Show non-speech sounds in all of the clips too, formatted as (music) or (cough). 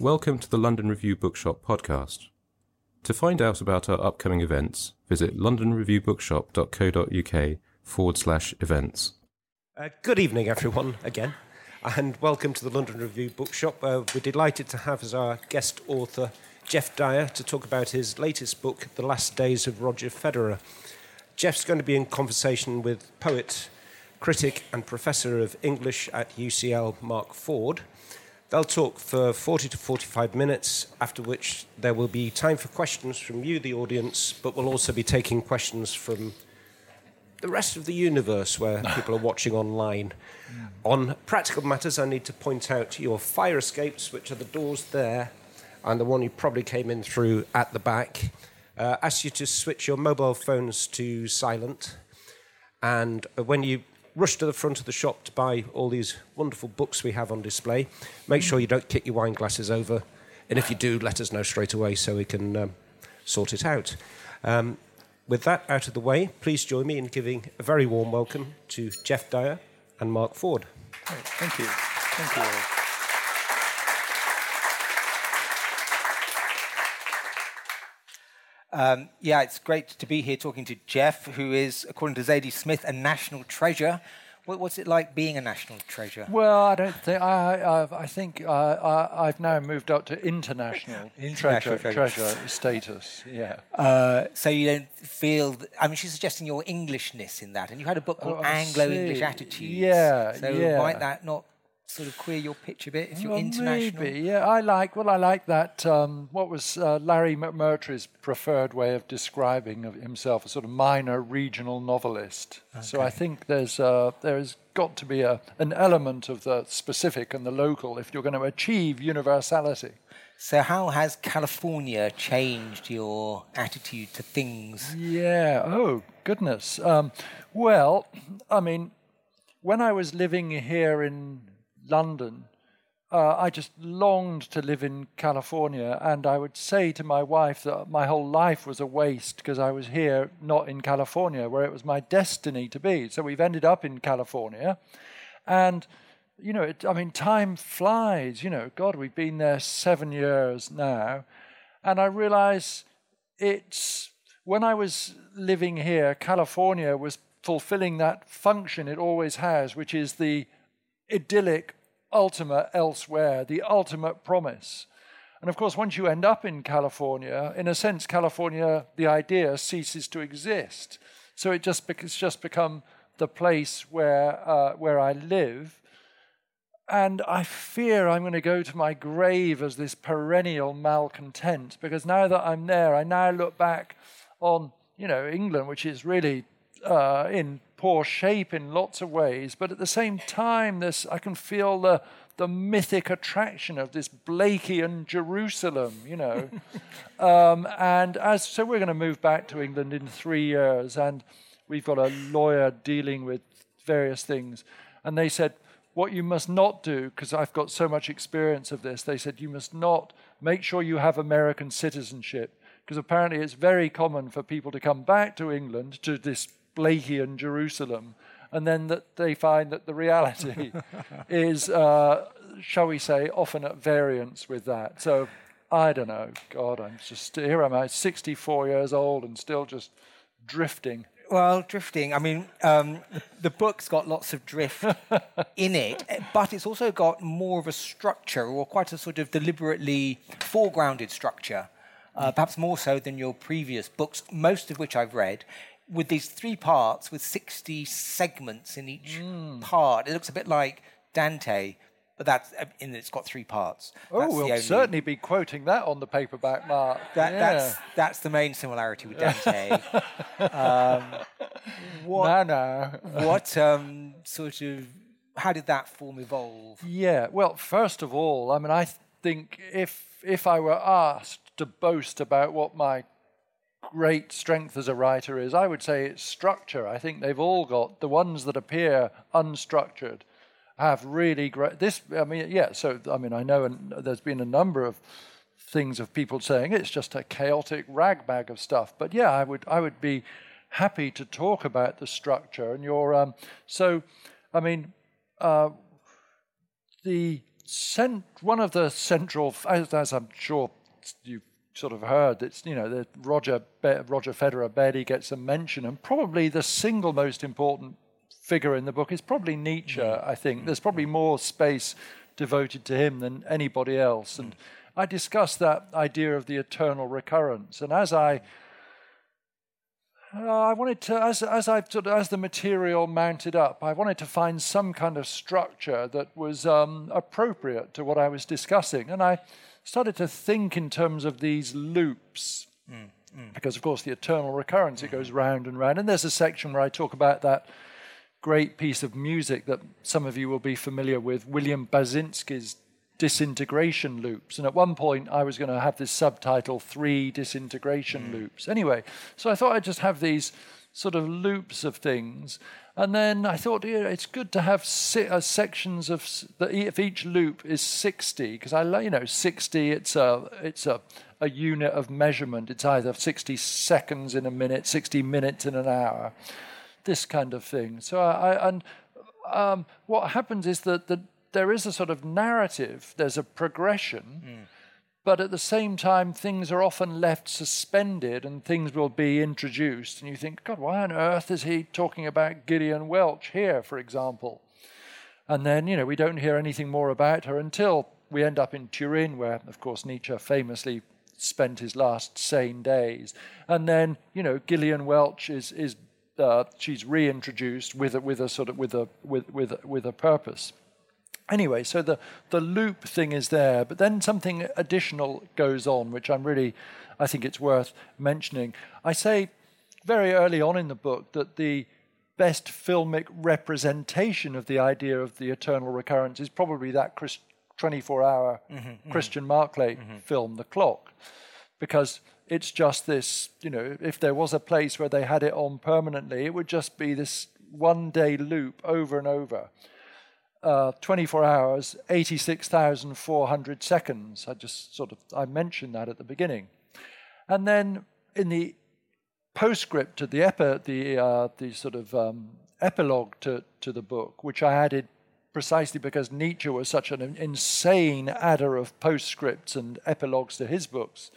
Welcome to the London Review Bookshop podcast. To find out about our upcoming events, visit londonreviewbookshop.co.uk forward slash events. Uh, good evening, everyone, again, and welcome to the London Review Bookshop. Uh, we're delighted to have as our guest author Geoff Dyer to talk about his latest book, The Last Days of Roger Federer. Geoff's going to be in conversation with poet, critic, and professor of English at UCL, Mark Ford. They'll talk for 40 to 45 minutes, after which there will be time for questions from you, the audience, but we'll also be taking questions from the rest of the universe where (laughs) people are watching online. On practical matters, I need to point out your fire escapes, which are the doors there, and the one you probably came in through at the back. Uh, ask you to switch your mobile phones to silent. And when you rush to the front of the shop to buy all these wonderful books we have on display. Make sure you don't kick your wine glasses over. And if you do, let us know straight away so we can um, sort it out. Um, with that out of the way, please join me in giving a very warm welcome to Geoff Dyer and Mark Ford. Thank you. Thank you. Um, yeah, it's great to be here talking to Geoff, who is, according to Zadie Smith, a national treasure. What, what's it like being a national treasure? Well, I don't think I. I, I think uh, I, have now moved up to international, (laughs) international treasure, treasure. status. Yeah. Uh, so you don't feel. Th- I mean, she's suggesting your Englishness in that, and you had a book called oh, Anglo English Attitudes. Yeah. So yeah. might that not sort of queer your pitch a bit if you're well, international? Maybe, yeah. I like, well, I like that, um, what was uh, Larry McMurtry's preferred way of describing of himself, a sort of minor regional novelist. Okay. So I think there's, uh, there's got to be a, an element of the specific and the local if you're going to achieve universality. So, how has California changed your attitude to things? Yeah, oh, goodness. Um, well, I mean, when I was living here in London, uh, I just longed to live in California. And I would say to my wife that my whole life was a waste because I was here, not in California, where it was my destiny to be. So we've ended up in California. And, you know, it, I mean, time flies. You know, God, we've been there seven years now. And I realize it's when I was living here, California was fulfilling that function it always has, which is the idyllic ultima elsewhere, the ultimate promise. And of course, once you end up in California, in a sense, California, the idea ceases to exist. So it just it's just become the place where uh, where I live. And I fear I'm going to go to my grave as this perennial malcontent because now that I'm there, I now look back on you know England, which is really uh, in poor shape in lots of ways, but at the same time, this I can feel the the mythic attraction of this Blakean Jerusalem, you know. (laughs) um, and as so, we're going to move back to England in three years, and we've got a lawyer dealing with various things, and they said. What you must not do, because I've got so much experience of this, they said you must not make sure you have American citizenship, because apparently it's very common for people to come back to England to this Blakean Jerusalem, and then that they find that the reality (laughs) is, uh, shall we say, often at variance with that. So I don't know. God, I'm just here. Am I'm 64 years old and still just drifting. Well, drifting. I mean, um, the book's got lots of drift (laughs) in it, but it's also got more of a structure, or quite a sort of deliberately foregrounded structure, uh, perhaps more so than your previous books, most of which I've read. With these three parts, with 60 segments in each part, it looks a bit like Dante, but that's and it's got three parts. Oh, That's we'll only- certainly be quoting that on the paperback, Mark. That, yeah. That's that's the main similarity with Dante. (laughs) um, what no, no. what um, sort of how did that form evolve? Yeah. Well, first of all, I mean, I think if if I were asked to boast about what my great strength as a writer is, I would say it's structure. I think they've all got the ones that appear unstructured have really great. This, I mean, yeah. So, I mean, I know, and there's been a number of things of people saying it's just a chaotic ragbag of stuff. But yeah, I would, I would be happy to talk about the structure and your. Um, so, I mean, uh, the cent- one of the central, as, as I'm sure you've sort of heard, it's you know that Roger Roger Federer barely gets a mention, and probably the single most important figure in the book is probably Nietzsche. I think. There's probably more space devoted to him than anybody else, and I discussed that idea of the eternal recurrence, and as I uh, I wanted to, as as I sort of, as the material mounted up, I wanted to find some kind of structure that was um, appropriate to what I was discussing, and I started to think in terms of these loops, mm, mm. because of course the eternal recurrence it goes mm-hmm. round and round, and there's a section where I talk about that great piece of music that some of you will be familiar with, William Basinski's disintegration loops. And at one point, I was going to have this subtitle, Three Disintegration mm. Loops. Anyway, so I thought I'd just have these sort of loops of things. And then I thought, yeah, it's good to have si- uh, sections of the, if each loop is 60, because I, you know, 60, it's a, it's a, a unit of measurement. It's either 60 seconds in a minute, 60 minutes in an hour this kind of thing. So I, I and um, what happens is that the, there is a sort of narrative. There's a progression, but at the same time, things are often left suspended, and things will be introduced, and you think, God, why on earth is he talking about Gillian Welch here, for example? And then you know we don't hear anything more about her until we end up in Turin, where, of course, Nietzsche famously spent his last sane days. And then you know Gillian Welch is is uh, she's reintroduced with a, with a sort of with a with with with a purpose. Anyway, so the the loop thing is there, but then something additional goes on, which I'm really, I think it's worth mentioning. I say very early on in the book that the best filmic representation of the idea of the eternal recurrence is probably that Chris, 24-hour mm-hmm, mm-hmm. Christian Marclay mm-hmm. film, The Clock, because it's just this. You know, if there was a place where they had it on permanently, it would just be this one-day loop over and over uh, 24 hours, 86,400 seconds. I just sort of I mentioned that at the beginning, and then in the postscript to the epi, the uh, the sort of um, epilogue to to the book, which I added precisely because Nietzsche was such an insane adder of postscripts and epilogues to his books.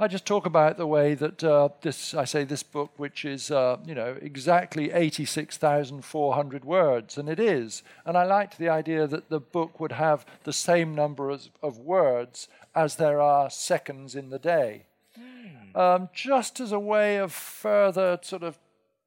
I just talk about the way that uh, this, I say this book, which is, uh, you know, exactly 86,400 words, and it is. And I liked the idea that the book would have the same number of, of words as there are seconds in the day. Um, just as a way of further sort of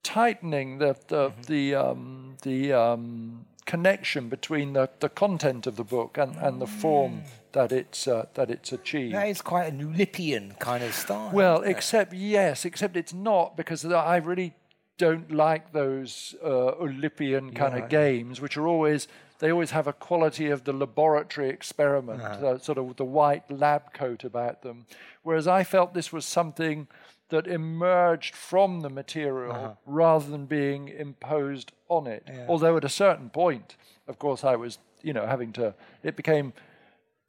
tightening the, the, the, um, the um, connection between the, the content of the book and, and the form that it's, uh, that it's achieved. That is quite a Oulipian kind of style. Well, except yes, except it's not because I really don't like those uh, Oulipian kind of games, which are always they always have a quality of the laboratory experiment, uh, sort of the white lab coat about them. Whereas I felt this was something that emerged from the material rather than being imposed on it. Although at a certain point, of course, I was you know having to. It became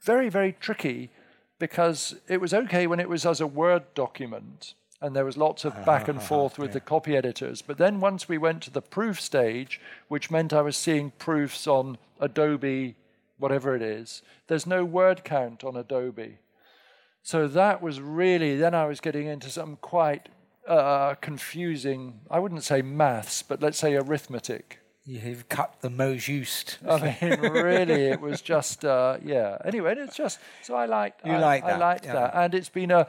very, very tricky because it was okay when it was as a Word document and there was lots of back and forth with the copy editors. But then once we went to the proof stage, which meant I was seeing proofs on Adobe, whatever it is, there's no word count on Adobe. So that was really, then I was getting into some quite uh, confusing. I wouldn't say maths, but let's say arithmetic. You've cut the most used. I mean, really, it was (laughs) just uh, yeah. Anyway, it's just so I liked. You I, like I that, liked yeah. that, and it's been a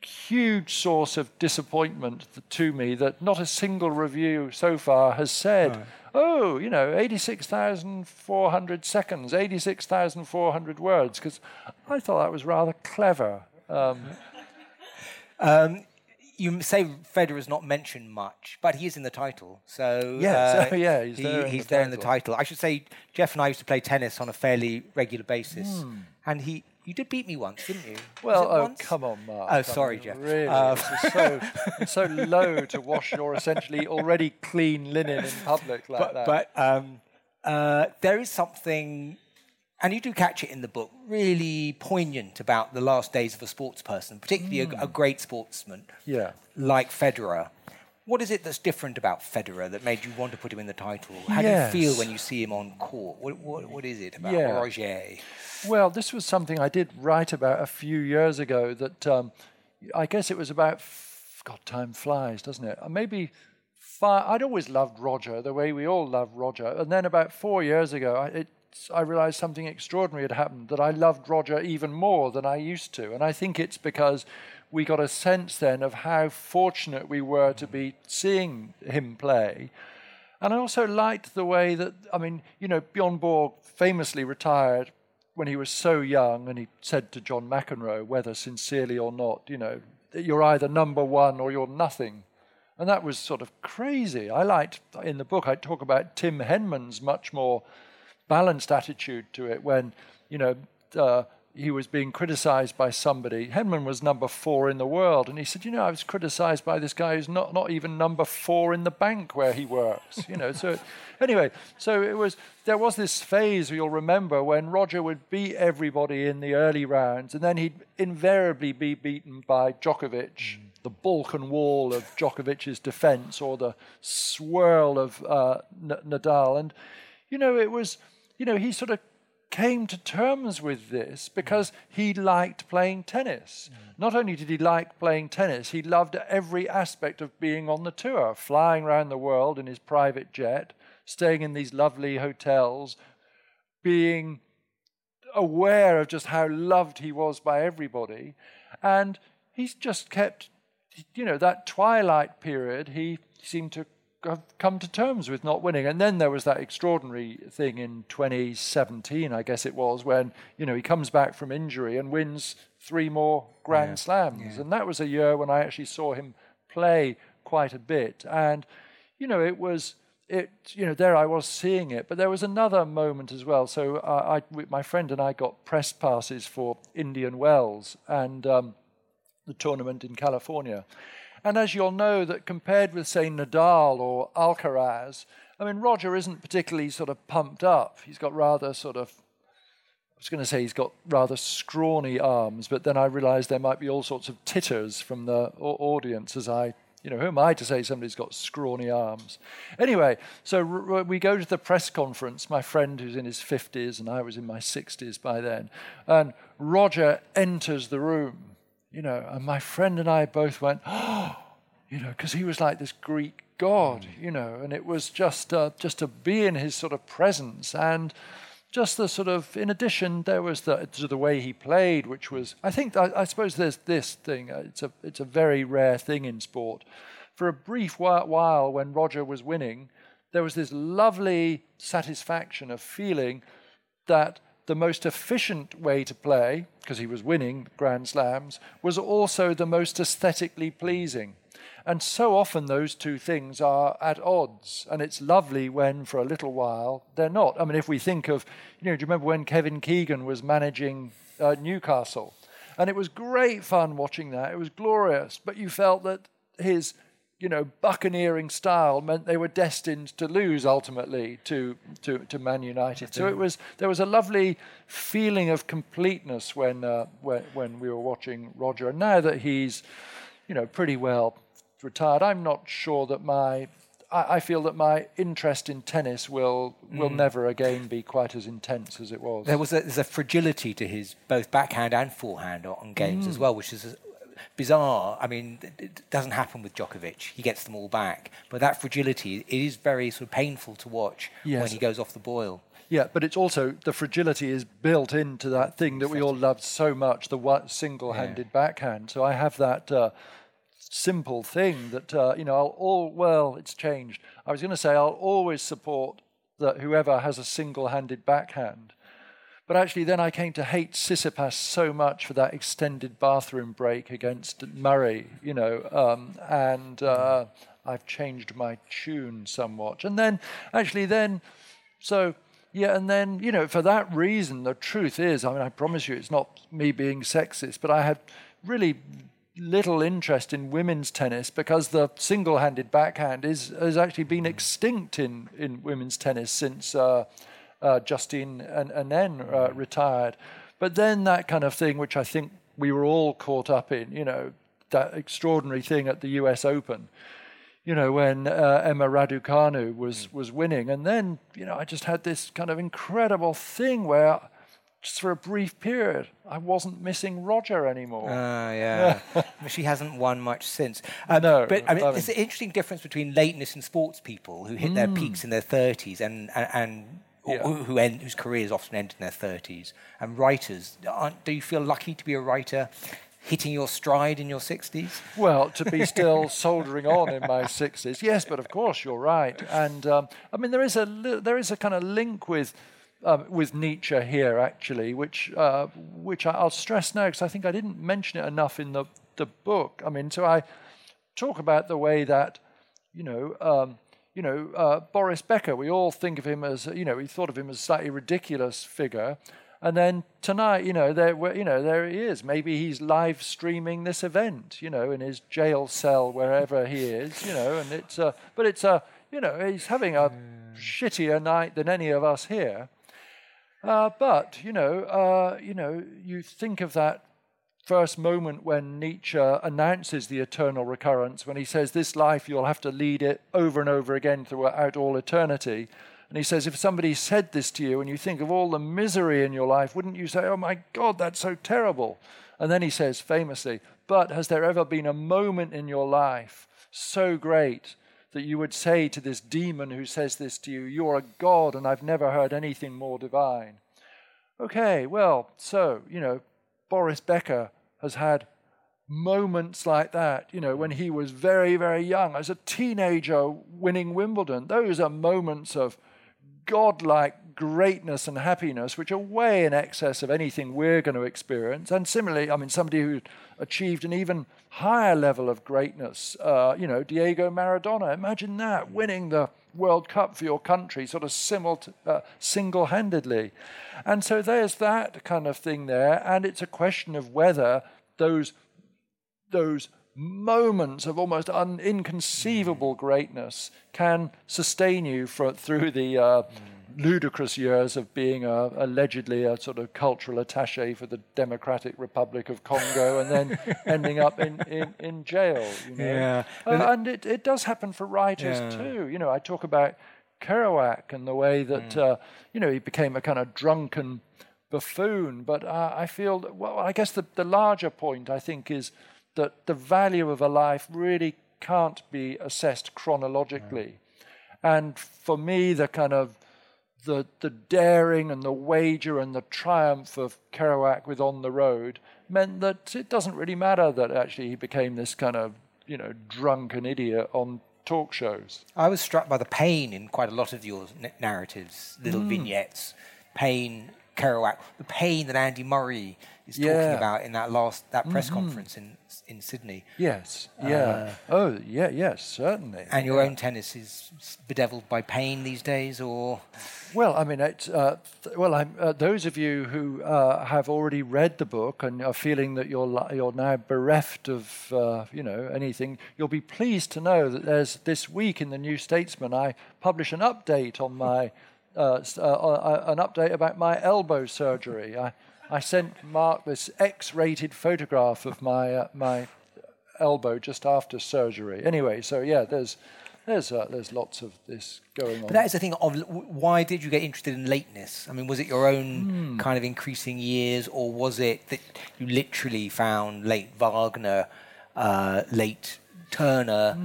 huge source of disappointment to me that not a single review so far has said, "Oh, you know, eighty-six thousand four hundred seconds, eighty-six thousand four hundred words," because I thought that was rather clever. Um, (laughs) Um, you say Federer's not mentioned much, but he is in the title. So Yes, uh, (laughs) yeah, he's he- there in he's the there in the title. I should say Geoff and I used to play tennis on a fairly regular basis, Hmm. and he you did beat me once, didn't you? Well, oh, once? come on, Mark. Oh, I sorry, mean, Geoff. Really, Uh, it's so, (laughs) it's so low to wash your essentially already clean linen in public like but that. but um, uh, there is something, and you do catch it in the book, really poignant about the last days of a sports person, particularly a, a great sportsman yeah. like Federer. What is it that's different about Federer that made you want to put him in the title? How Yes. do you feel when you see him on court? What, what, what is it about Yeah. Roger? Well, this was something I did write about a few years ago. That um, I guess it was about. God, time flies, doesn't it? Uh, Maybe. I'd always loved Roger the way we all love Roger, and then about four years ago, I, I realised something extraordinary had happened. That I loved Roger even more than I used to, and I think it's because we got a sense then of how fortunate we were to be seeing him play. And I also liked the way that, I mean, you know, Bjorn Borg famously retired when he was so young, and he said to John McEnroe, whether sincerely or not, you know, that you're either number one or you're nothing. And that was sort of crazy. I liked, in the book, I talk about Tim Henman's much more balanced attitude to it when, you know, uh, he was being criticized by somebody. Henman was number four in the world, and he said, "You know, I was criticized by this guy who's not not even number four in the bank where he works." You know, so (laughs) anyway, so it was there was this phase you'll remember when Roger would beat everybody in the early rounds, and then he'd invariably be beaten by Djokovic, the Balkan wall of Djokovic's defense, or the swirl of uh, Nadal, and you know, it was you know he sort of came to terms with this because he liked playing tennis. Mm. Not only did he like playing tennis, he loved every aspect of being on the tour, flying around the world in his private jet, staying in these lovely hotels, being aware of just how loved he was by everybody. And he's just kept, you know, that twilight period, he seemed to have come to terms with not winning. And then there was that extraordinary thing in 2017, I guess it was, when, you know, he comes back from injury and wins three more Grand Slams. And that was a year when I actually saw him play quite a bit. And, you know, it was it you know there I was seeing it, but there was another moment as well. So uh, I, my friend and I got press passes for Indian Wells and um, the tournament in California, and as you'll know, that compared with say Nadal or Alcaraz, I mean Roger isn't particularly sort of pumped up. He's got rather sort of I was going to say he's got rather scrawny arms, but then I realised there might be all sorts of titters from the audience as I, you know, who am I to say somebody's got scrawny arms? Anyway, so r- r- we go to the press conference, my friend who's in his 50s, and I was in my 60s by then, and Roger enters the room, you know, and my friend and I both went, oh, (gasps) you know, because he was like this Greek god, you know, and it was just uh, just to be in his sort of presence. And just the sort of in addition there was the the way he played which was i think i, I suppose there's this thing uh, it's a it's a very rare thing in sport. For a brief while when roger was winning there was this lovely satisfaction of feeling that the most efficient way to play because he was winning grand slams was also the most aesthetically pleasing and so often those two things are at odds. And it's lovely when, for a little while, they're not. I mean, if we think of, you know, do you remember when Kevin Keegan was managing uh, Newcastle? And it was great fun watching that. It was glorious. But you felt that his, you know, buccaneering style meant they were destined to lose ultimately to, to, to Man United. So it was, there was a lovely feeling of completeness when, uh, when, when we were watching Roger. And now that he's, you know, pretty well retired. I'm not sure that my I, I feel that my interest in tennis will will never again be quite as intense as it was. There was a, there's a fragility to his both backhand and forehand on games Mm. as well, which is bizarre. I mean, it- doesn't happen with Djokovic. He gets them all back. But that fragility, it is very sort of painful to watch when he goes off the boil. Yeah, but it's also the fragility is built into that thing that we all love so much, the one single-handed backhand. So I have that uh, simple thing that uh, you know. I'll all well, it's changed. I was going to say I'll always support that whoever has a single-handed backhand. But actually, then I came to hate Tsitsipas so much for that extended bathroom break against Murray, you know, um, and uh, I've changed my tune somewhat. And then, actually, then, so yeah, and then, you know, for that reason, the truth is, I mean, I promise you, it's not me being sexist, but I have really little interest in women's tennis because the single-handed backhand is has actually been extinct in, in women's tennis since uh, uh, Justine Henin uh, retired. But then that kind of thing, which I think we were all caught up in, you know, that extraordinary thing at the U.S. Open, you know, when uh, Emma Raducanu was was winning, and then you know, I just had this kind of incredible thing where, just for a brief period, I wasn't missing Roger anymore. Ah, yeah. (laughs) She hasn't won much since. Um, No, but I mean, I there's an interesting difference between lateness in sports people who hit their peaks in their 30s and and, and Yeah. who, who end, whose careers often end in their 30s, and writers. Aren't, do you feel lucky to be a writer, hitting your stride in your 60s? Well, to be (laughs) still soldering on in my sixties, yes, but of course you're right. And um, I mean, there is a li- there is a kind of link with um, with Nietzsche here, actually, which uh, which I'll stress now because I think I didn't mention it enough in the the book. I mean, so I talk about the way that you know. Um, you know, uh, Boris Becker, we all think of him as, you know, we thought of him as a slightly ridiculous figure. And then tonight, you know, there, were- you know, there he is. Maybe he's live streaming this event, you know, in his jail cell wherever he is, you know. And it's, uh, but it's a, you know, he's having a shittier night than any of us here. Uh, but you know, uh, you know, you think of that first moment when Nietzsche announces the eternal recurrence, when he says, "This life you'll have to lead it over and over again throughout all eternity." And he says, if somebody said this to you and you think of all the misery in your life, wouldn't you say, "Oh my God, that's so terrible"? And then he says famously, "But has there ever been a moment in your life so great?" that you would say to this demon who says this to you, You're a God, and I've never heard anything more divine. Okay, well, so, you know, Boris Becker has had moments like that, you know, when he was very, very young, as a teenager winning Wimbledon. Those are moments of godlike greatness and happiness, which are way in excess of anything we're going to experience. And similarly, I mean, somebody who achieved an even higher level of greatness, uh, you know, Diego Maradona. Imagine that, winning the World Cup for your country, sort of uh, single handedly. And so there's that kind of thing there. And it's a question of whether those those moments of almost un- inconceivable greatness can sustain you for, through the uh, ludicrous years of being a, allegedly a sort of cultural attache for the Democratic Republic of Congo and then (laughs) ending up in, in, in jail. You know? Yeah. Uh, and it, it does happen for writers Yeah. too. You know, I talk about Kerouac and the way that, Mm. uh, you know, he became a kind of drunken buffoon. But uh, I feel, that, well, I guess the, the larger point, I think, is that the value of a life really can't be assessed chronologically. And for me, the kind of the, the daring and the wager and the triumph of Kerouac with On the Road meant that it doesn't really matter that actually he became this kind of, you know, drunken idiot on talk shows. I was struck by the pain in quite a lot of your n- narratives, little Mm. vignettes. Pain, Kerouac, the pain that Andy Murray is talking about in that last that press conference in in Sydney. Yes, yeah. oh, yeah, yes, certainly. And your own tennis is bedeviled by pain these days, or Well, I mean, it's, uh, th- well, I'm, uh, those of you who uh, have already read the book and are feeling that you're li- you're now bereft of uh, you know anything, you'll be pleased to know that there's this week in the New Statesman I publish an update on my (laughs) uh, uh, uh, an update about my elbow surgery. I I sent Mark this X-rated photograph of my uh, my elbow just after surgery. Anyway, so yeah, there's there's uh, there's lots of this going on. But that is the thing of why did you get interested in lateness? I mean, was it your own kind of increasing years, or was it that you literally found late Wagner, uh, late Turner,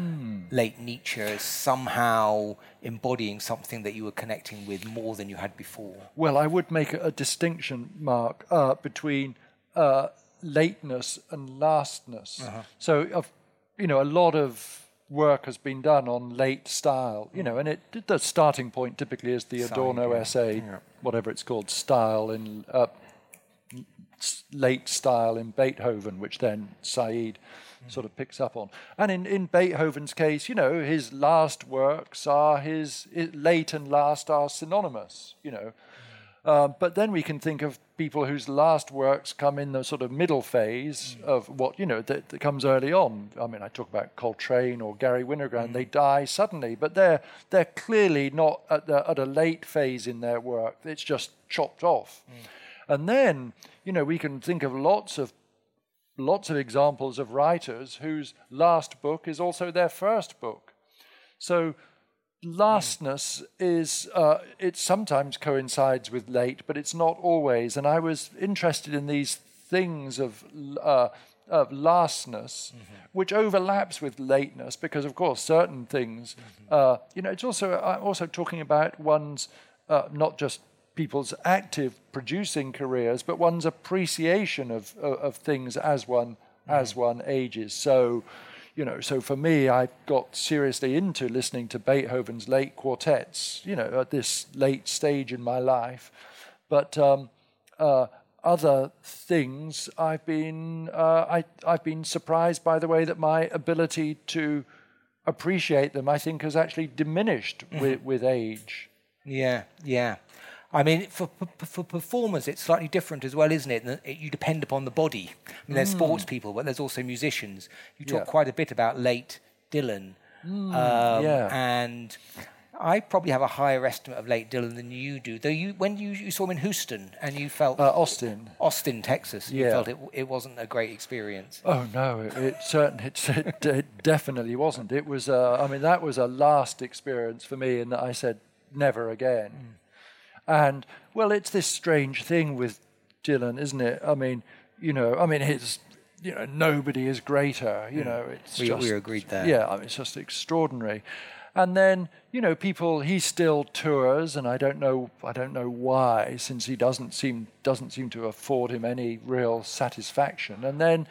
late Nietzsche as somehow embodying something that you were connecting with more than you had before? Well, I would make a, a distinction, Mark, uh, between uh, lateness and lastness. So, of, you know, a lot of work has been done on late style, you know, and it the starting point typically is the Adorno essay, whatever it's called, style in uh, late style in Beethoven, which then Said Mm. sort of picks up on. And in, in Beethoven's case, you know, his last works are his, i late and last are synonymous, you know. Mm. Uh, but then we can think of people whose last works come in the sort of middle phase mm. of what, you know, that, that comes early on. I mean, I talk about Coltrane or Garry Winogrand, they die suddenly, but they're, they're clearly not at, the, at a late phase in their work. It's just chopped off. And then, you know, we can think of lots of lots of examples of writers whose last book is also their first book. So lastness is uh, it sometimes coincides with late, but it's not always. And I was interested in these things of uh, of lastness, which overlaps with lateness, because of course certain things, uh, you know, it's also I'm also talking about one's uh, not just people's active producing careers, but one's appreciation of of, of things as one as one ages. So, you know, so for me, I got seriously into listening to Beethoven's late quartets. You know, at this late stage in my life, but. Um, uh, other things, I've been uh, I, I've been surprised by the way that my ability to appreciate them, I think, has actually diminished with, with age. Yeah, yeah. I mean, for, for, for performers, it's slightly different as well, isn't it? You depend upon the body. I mean, there's sports people, but there's also musicians. You talk Yeah. quite a bit about late Dylan. um, yeah. And I probably have a higher estimate of late Dylan than you do. Though you, when you, you saw him in Houston and you felt Uh, Austin. Austin, Texas, you felt it, it wasn't a great experience. Oh no, it, it certainly it, it, it definitely wasn't. It was. Uh, I mean, that was a last experience for me, and I said never again. And well, it's this strange thing with Dylan, isn't it? I mean, you know, I mean, his, you know, nobody is greater. You hmm. know, it's We- just we agreed that. Yeah, I mean, it's just extraordinary. And then you know, people he still tours, and I don't know, I don't know why, since he doesn't seem doesn't seem to afford him any real satisfaction. And then,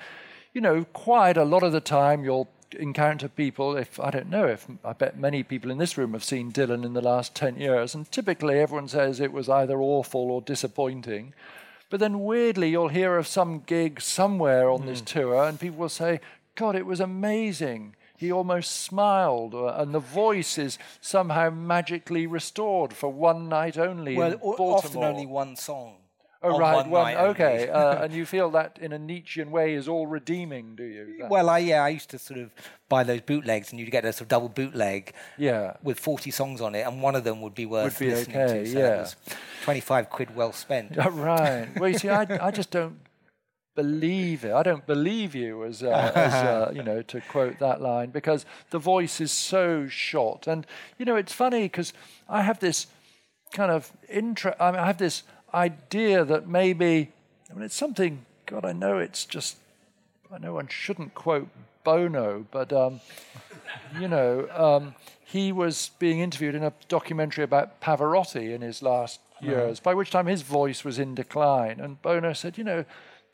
you know, quite a lot of the time you'll encounter people. If I don't know, if I bet many people in this room have seen Dylan in the last ten years, and typically everyone says it was either awful or disappointing. But then weirdly, you'll hear of some gig somewhere on this hmm. tour, and people will say, God, it was amazing. He almost smiled, and the voice is somehow magically restored for one night only Well, in o- Baltimore. often only one song. Oh, on right, one night okay. uh, (laughs) and you feel that in a Nietzschean way is all redeeming, do you? That- Well, I yeah, I used to sort of buy those bootlegs, and you'd get a sort of double bootleg yeah. with 40 songs on it, and one of them would be worth Would be listening okay, to. So yeah. that was 25 quid well spent. (laughs) Right. (laughs) Well, you see, I, I just don't believe it. I don't believe you, as, uh, as uh, you know, to quote that line, because the voice is so shot. And you know, it's funny because I have this kind of interest. I, mean, I have this idea that maybe, I mean, it's something. God, I know it's just. I know one shouldn't quote Bono, but um, you know, um, he was being interviewed in a documentary about Pavarotti in his last years, by which time his voice was in decline. And Bono said, you know,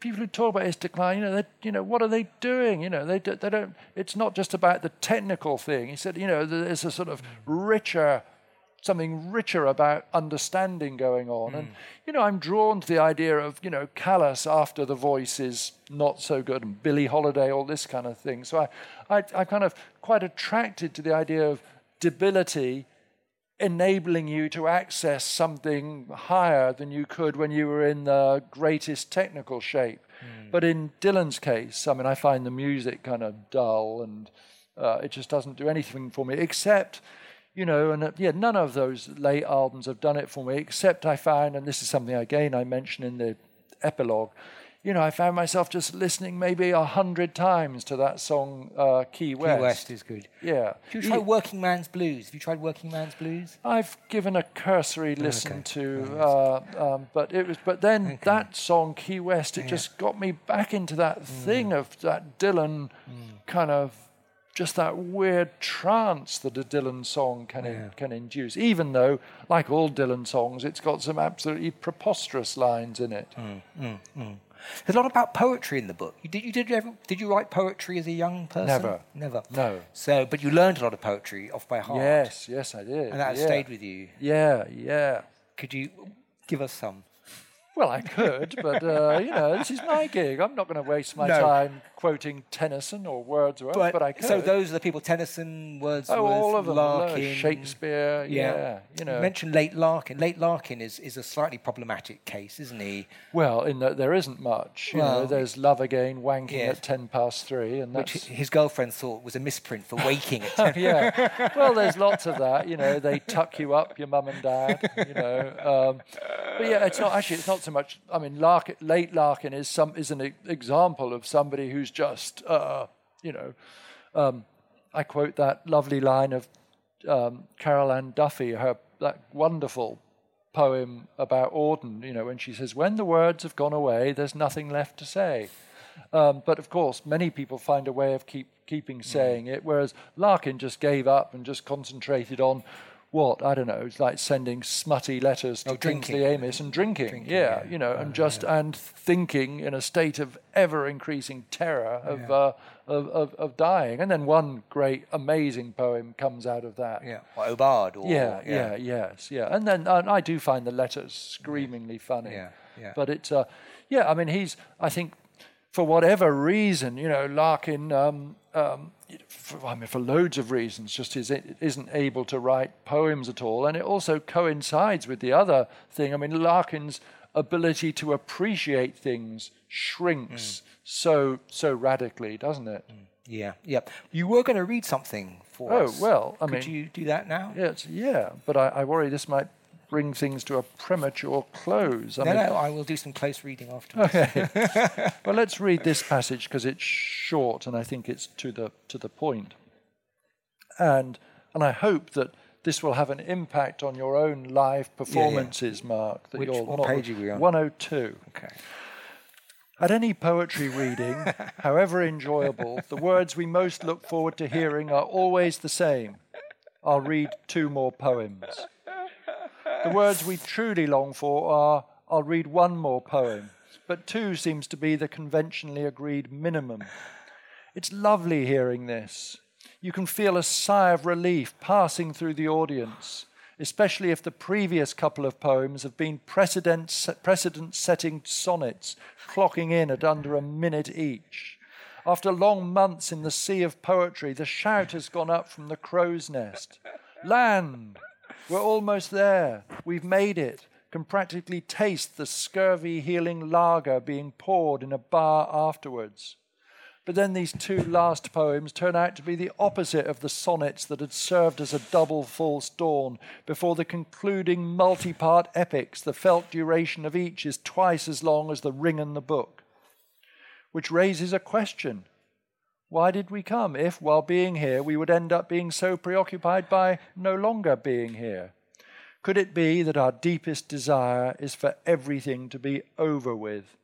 people who talk about his decline, you know, they, you know, what are they doing? You know, they, they don't. It's not just about the technical thing. He said, you know, there's a sort of richer. Something richer about understanding going on. And, you know, I'm drawn to the idea of, you know, Callas after the voice is not so good, and Billie Holiday, all this kind of thing. So I, I, I kind of quite attracted to the idea of debility enabling you to access something higher than you could when you were in the greatest technical shape. But in Dylan's case, I mean, I find the music kind of dull and uh, it just doesn't do anything for me except. You know, and uh, yeah, none of those late albums have done it for me, except I found, and this is something again I mention in the epilogue, you know, I found myself just listening maybe a hundred times to that song, uh, Key West. Key West is good. Yeah. Have you tried Working Man's Blues? Have you tried Working Man's Blues? I've given a cursory listen okay. to, uh, um, but it was, but then that song Key West, it just got me back into that Mm. thing of that Dylan kind of, just that weird trance that a Dylan song can in, can induce. Even though, like all Dylan songs, it's got some absolutely preposterous lines in it. Mm. There's a lot about poetry in the book. You, did you did you ever did you write poetry as a young person? Never. Never. No. So, but you learned a lot of poetry off by heart. Yes, yes, I did. And that yeah. stayed with you. Yeah, yeah. Could you give us some? Well, I could, but uh, you know, this is my gig. I'm not going to waste my No. time quoting Tennyson or Wordsworth, but, I could. so those are the people: Tennyson, Wordsworth, oh, all of them. Larkin, Shakespeare. Yeah, you know. mentioned late Larkin. Late Larkin is, is a slightly problematic case, isn't he? well, in that there isn't much. You know, there's love again, wanking at ten past three, and Which his girlfriend thought was a misprint for waking at (laughs) 10. yeah. (laughs) Well, there's lots of that. You know, they tuck you up, your mum and dad. You know, um, but yeah, it's not actually. It's not so much. I mean, Larkin, late Larkin is some is an e- example of somebody who's just, uh, you know, um, I quote that lovely line of um, Carol Ann Duffy, her that wonderful poem about Auden. You know, when she says, "When the words have gone away, there's nothing left to say." Um, but of course, many people find a way of keep, keeping saying it, whereas Larkin just gave up and just concentrated on what I don't know. It's like sending smutty letters to Oh. Kingsley Amis and drinking, Drinking, yeah, yeah. you know, and just and thinking in a state of ever increasing terror of, uh, of, of of dying. And then one great, amazing poem comes out of that. Yeah, or Aubade. Or, Yeah, yeah, yes, yeah. And then and I do find the letters screamingly funny. Yeah, yeah. But it's, uh, yeah, I mean, he's, I think, for whatever reason, you know, Larkin, um, um, for, I mean, for loads of reasons, just is, isn't able to write poems at all. And it also coincides with the other thing. I mean, Larkin's ability to appreciate things shrinks so so radically, doesn't it? Yeah, yeah. You were going to read something for Oh, us. well, I Could mean- you do that now? Yeah, it's, yeah, but I, I worry this might bring things to a premature close. I no, mean, no, I will do some close reading afterwards. (laughs) well, let's read this passage because it's short and I think it's to the to the point. And and I hope that this will have an impact on your own live performances, Mark. That Which- you're what not- page are we on? 102. Okay. At any poetry reading, (laughs) however enjoyable, the words we most look forward to hearing are always the same. I'll read two more poems. The words we truly long for are I'll read one more poem, but two seems to be the conventionally agreed minimum. It's lovely hearing this. You can feel a sigh of relief passing through the audience, especially if the previous couple of poems have been precedent, precedent setting sonnets, clocking in at under a minute each. After long months in the sea of poetry, the shout has gone up from the crow's nest Land! We're almost there. We've made it. Can practically taste the scurvy healing lager being poured in a bar afterwards. But then these two last poems turn out to be the opposite of the sonnets that had served as a double false dawn before the concluding multi part epics, the felt duration of each is twice as long as the ring and the book. Which raises a question why did we come if, while being here, we would end up being so preoccupied by no longer being here? Could it be that our deepest desire is for everything to be over with?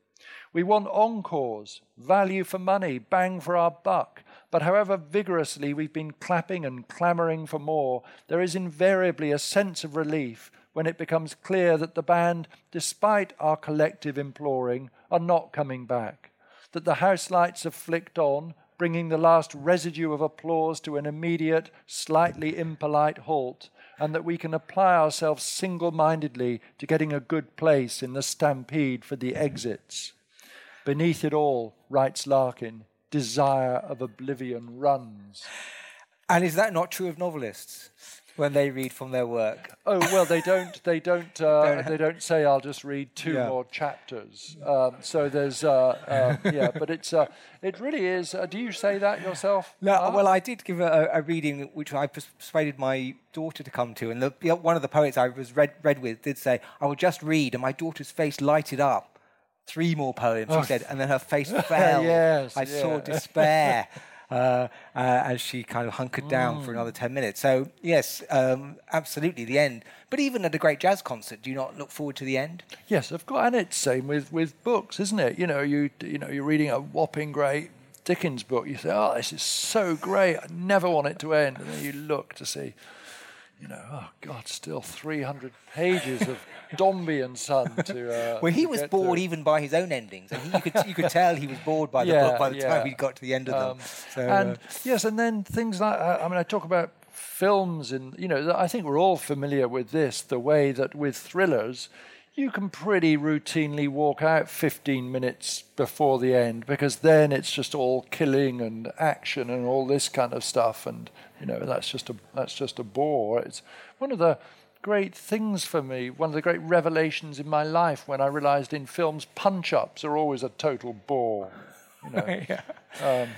We want encores, value for money, bang for our buck. But however vigorously we've been clapping and clamouring for more, there is invariably a sense of relief when it becomes clear that the band, despite our collective imploring, are not coming back. That the house lights have flicked on, bringing the last residue of applause to an immediate, slightly impolite halt, and that we can apply ourselves single mindedly to getting a good place in the stampede for the exits. Beneath it all, writes Larkin, desire of oblivion runs. And is that not true of novelists when they read from their work? Oh well, they don't. They don't. Uh, (laughs) they don't say, "I'll just read two Yeah. more chapters." Um, so there's, uh, uh, yeah. But it's, uh, it really is. Uh, do you say that yourself? No, well, I did give a, a reading which I persuaded my daughter to come to, and the, one of the poets I was read, read with did say, "I will just read," and my daughter's face lighted up three more poems, she said, and then her face (laughs) fell. Yes, I saw despair. (laughs) Uh, uh, as she kind of hunkered down for Mm. another 10 minutes. So, yes, um, absolutely, the end. But even at a great jazz concert, do you not look forward to the end? Yes, of course, and it's same with, with books, isn't it? You know, you you know, you're reading a whopping great Dickens book. You say, "Oh, this is so great! I never want it to end." And then you look to see, you know, oh God, still 300 pages of (laughs) Dombey and Son to. Uh, Well, he to was bored even by his own endings. And you, could, you could (laughs) tell he was bored by the Yeah, book by the yeah. time he got to the end of them. Um, So, and uh, yes, and then things like I mean, I talk about films, and you know, I think we're all familiar with this. The way that with thrillers, you can pretty routinely walk out 15 minutes before the end because then it's just all killing and action and all this kind of stuff, and you know, that's just a that's just a bore. It's one of the great things for me, one of the great revelations in my life when I realized in films punch ups are always a total bore. You know. (laughs) Um,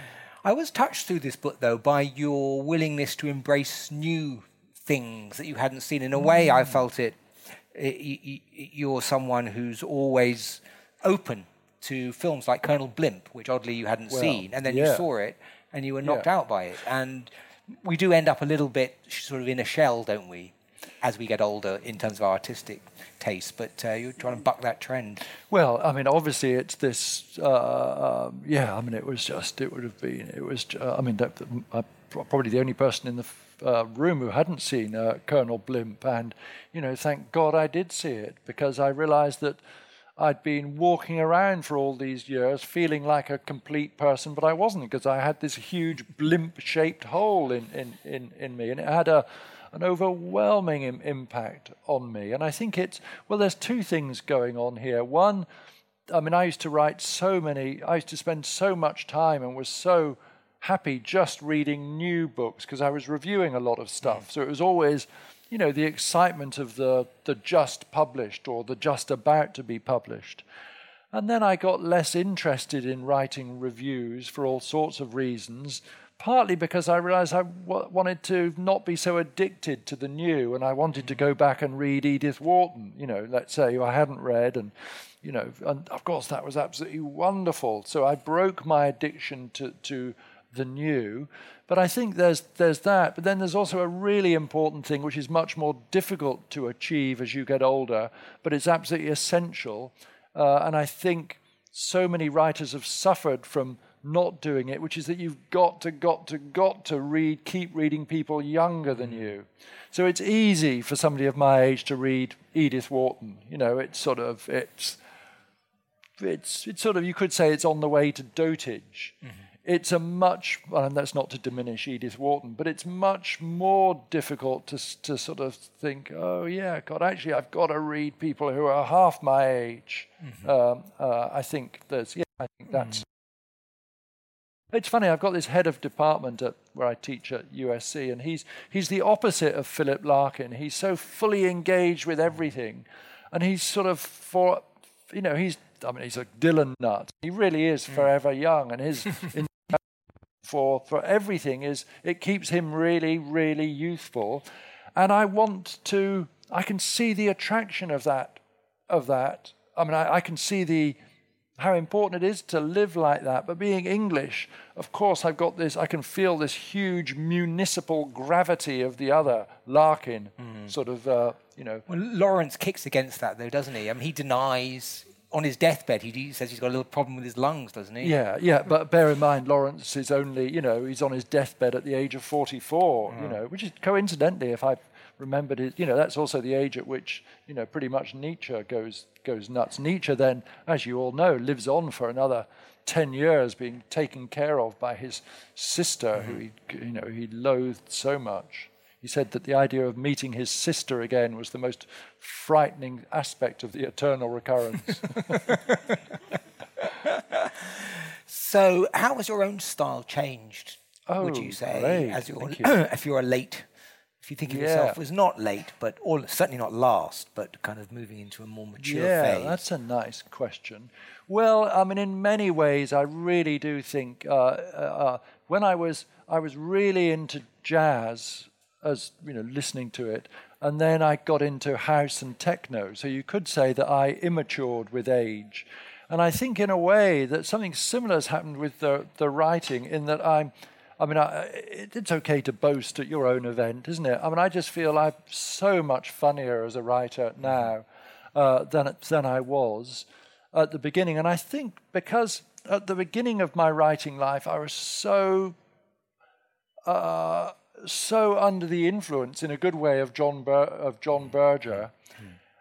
I was touched through this book, though, by your willingness to embrace new things that you hadn't seen. In a mm. way, I felt it. I- y- y- You're someone who's always open to films like Colonel Blimp, which oddly you hadn't Well, seen, and then you saw it and you were knocked Yeah. out by it. And we do end up a little bit sort of in a shell, don't we, as we get older in terms of our artistic taste. But uh, you're trying to buck that trend. Well, I mean, obviously, it's this. Uh, um, yeah, I mean, it was just. It would have been. It was. ju- I mean, that, I'm probably the only person in the uh, room who hadn't seen uh, Colonel Blimp, and you know, thank God I did see it because I realised that. I'd been walking around for all these years feeling like a complete person, but I wasn't because I had this huge blimp shaped hole in, in, in, in me, and it had a, an overwhelming Im- impact on me. And I think it's, well, there's two things going on here. One, I mean, I used to write so many, I used to spend so much time and was so happy just reading new books because I was reviewing a lot of stuff. So it was always, you know, the excitement of the, the just published or the just about to be published. And then I got less interested in writing reviews for all sorts of reasons, partly because I realized I w- wanted to not be so addicted to the new and I wanted to go mm. back and read Edith Wharton, you know, let's say, who I hadn't read. And, you know, and of course that was absolutely wonderful. So I broke my addiction to, to the new. But I think there's there's that. But then there's also a really important thing which is much more difficult to achieve as you get older, but it's absolutely essential. Uh, and I think so many writers have suffered from not doing it, which is that you've got to, got to, got to read, keep reading people younger than you. So it's easy for somebody of my age to read Edith Wharton. You know, it's sort of it's it's it's sort of you could say it's on the way to dotage. It's a much, and that's not to diminish Edith Wharton, but it's much more difficult to to sort of think, oh yeah, God, actually, I've got to read people who are half my age. Um, uh, I think there's, yeah, I think that's. It's funny. I've got this head of department at where I teach at USC, and he's he's the opposite of Philip Larkin. He's so fully engaged with everything, and he's sort of for, you know, he's I mean, he's a Dylan nut. He really is forever young, and his in- (laughs) for for everything is it keeps him really really youthful, and I want to. I can see the attraction of that of that. I mean, I, I can see the how important it is to live like that. But being English, of course, I've got this, I can feel this huge municipal gravity of the other, Larkin, sort of, uh, you know. Well, Lawrence kicks against that, though, doesn't he? I mean, he denies on his deathbed. He, he says he's got a little problem with his lungs, doesn't he? Yeah, yeah, but bear in mind, Lawrence is only, you know, he's on his deathbed at the age of 44, you mm. know, which is coincidentally, if I remembered it, you know, that's also the age at which, you know, pretty much Nietzsche goes goes nuts. Nietzsche then, as you all know, lives on for another 10 years being taken care of by his sister, who mm-hmm. he, you know, he loathed so much. He said that the idea of meeting his sister again was the most frightening aspect of the eternal recurrence. (laughs) So, how has your own style changed? would Oh, you say, great, as you're, (clears throat) you. if you're a late, if you think of yourself as not late, but or certainly not last, but kind of moving into a more mature yeah, phase? that's a nice question. Well, I mean, in many ways, I really do think uh, uh, when I was I was really into jazz, as you know, listening to it, and then I got into house and techno. So you could say that I immatured with age, And I think, in a way, that something similar has happened with the, the writing, in that I'm, I mean, I, it's okay to boast at your own event, isn't it? I mean, I just feel I'm so much funnier as a writer now uh, than, than I was at the beginning. And I think because at the beginning of my writing life, I was so. Uh, so under the influence, in a good way, of John Bur- of John Berger,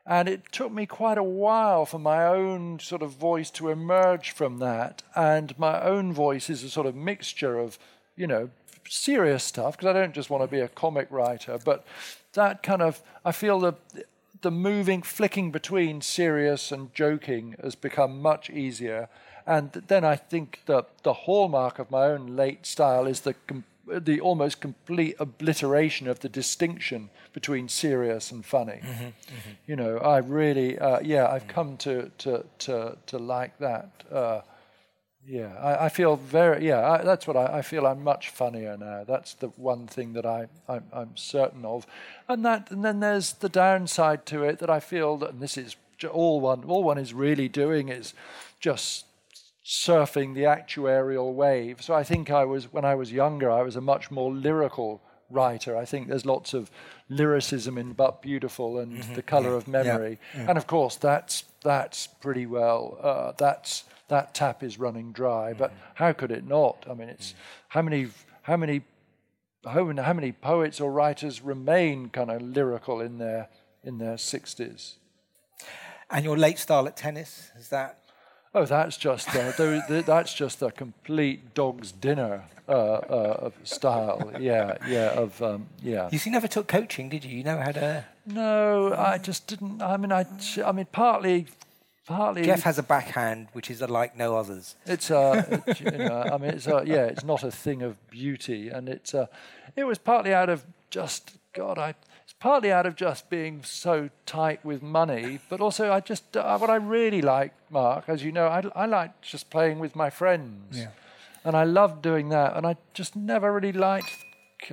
and it took me quite a while for my own sort of voice to emerge from that. And my own voice is a sort of mixture of, you know, serious stuff, because I don't just want to be a comic writer, but that kind of, I feel the, the moving, flicking between serious and joking has become much easier. And then I think that the hallmark of my own late style is the the almost complete obliteration of the distinction between serious and funny. Mm-hmm, mm-hmm. You know, I really, uh, yeah, I've come to to to to like that. Uh, yeah, I, I, feel very, yeah, I, that's what I, I, feel. I'm much funnier now. That's the one thing that I, I'm, I'm, certain of, and that, and then there's the downside to it that I feel that, and this is all one, all one is really doing is just surfing the actuarial wave. So I think I was, when I was younger, I was a much more lyrical writer. I think there's lots of lyricism in But Beautiful and mm-hmm. The Color yeah. of Memory. Yeah. Yeah. And of course, that's, that's pretty well, uh, that's, that tap is running dry. Mm-hmm. But how could it not? I mean, it's mm-hmm. how many, how many, how, how many poets or writers remain kind of lyrical in their, in their 60s? And your late style at tennis, is that Oh, that's just uh, that's just a complete dog's dinner uh, uh, style. Yeah, yeah, of um, yeah. You see, never took coaching, did you? You never had a. No, I just didn't. I mean, I, I mean, partly, partly. Geoff has a backhand which is like no others. It's a, you know, I mean, it's a, yeah, it's not a thing of beauty, and it's a, it was partly out of just God, I partly out of just being so tight with money, but also I just uh, what I really like, Mark, as you know, I, I like just playing with my friends, yeah. and I love doing that. And I just never really liked.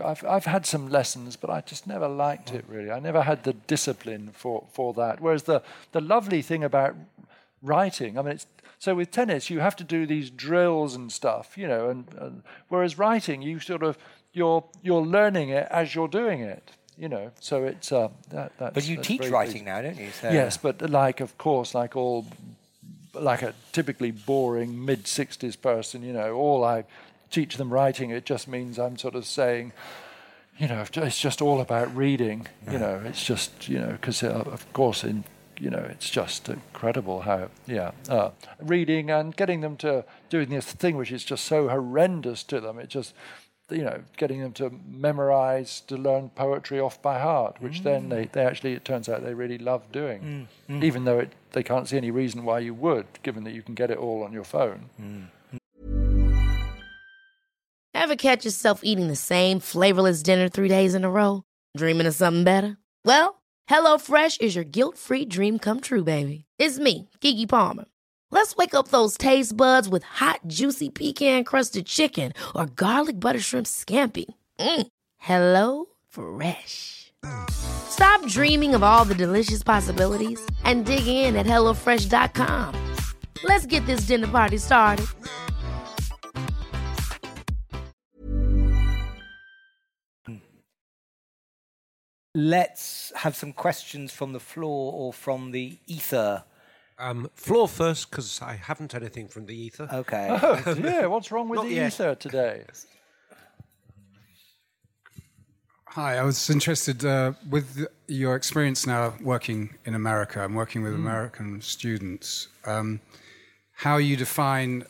I've I've had some lessons, but I just never liked it really. I never had the discipline for for that. Whereas the the lovely thing about writing, I mean, it's so with tennis you have to do these drills and stuff, you know, and, and whereas writing you sort of you're you're learning it as you're doing it you know, so it's uh, that. That's, but you that's teach writing now, don't you? So yes, but like of course, like all, like a typically boring mid sixties person, you know, all I teach them writing, it just means I'm sort of saying, you know, it's just all about reading. You know, it's just you know, because uh, of course in you know, it's just incredible how, yeah, uh, reading and getting them to doing this thing which is just so horrendous to them. It just you know, getting them to memorize, to learn poetry off by heart, which mm. then they, they actually, it turns out they really love doing, mm. Mm. even though it, they can't see any reason why you would, given that you can get it all on your phone. Mm. Ever catch yourself eating the same flavorless dinner three days in a row? Dreaming of something better? Well, HelloFresh is your guilt free dream come true, baby. It's me, Keke Palmer. Let's wake up those taste buds with hot, juicy pecan crusted chicken or garlic butter shrimp scampi. Mm. Hello Fresh. Stop dreaming of all the delicious possibilities and dig in at HelloFresh.com. Let's get this dinner party started. Let's have some questions from the floor or from the ether. Um, floor first, because I haven't anything from the ether. Okay. Oh, dear. What's wrong with (laughs) Not the yet. ether today? Hi, I was interested uh, with your experience now working in America and working with mm. American students. Um, how you define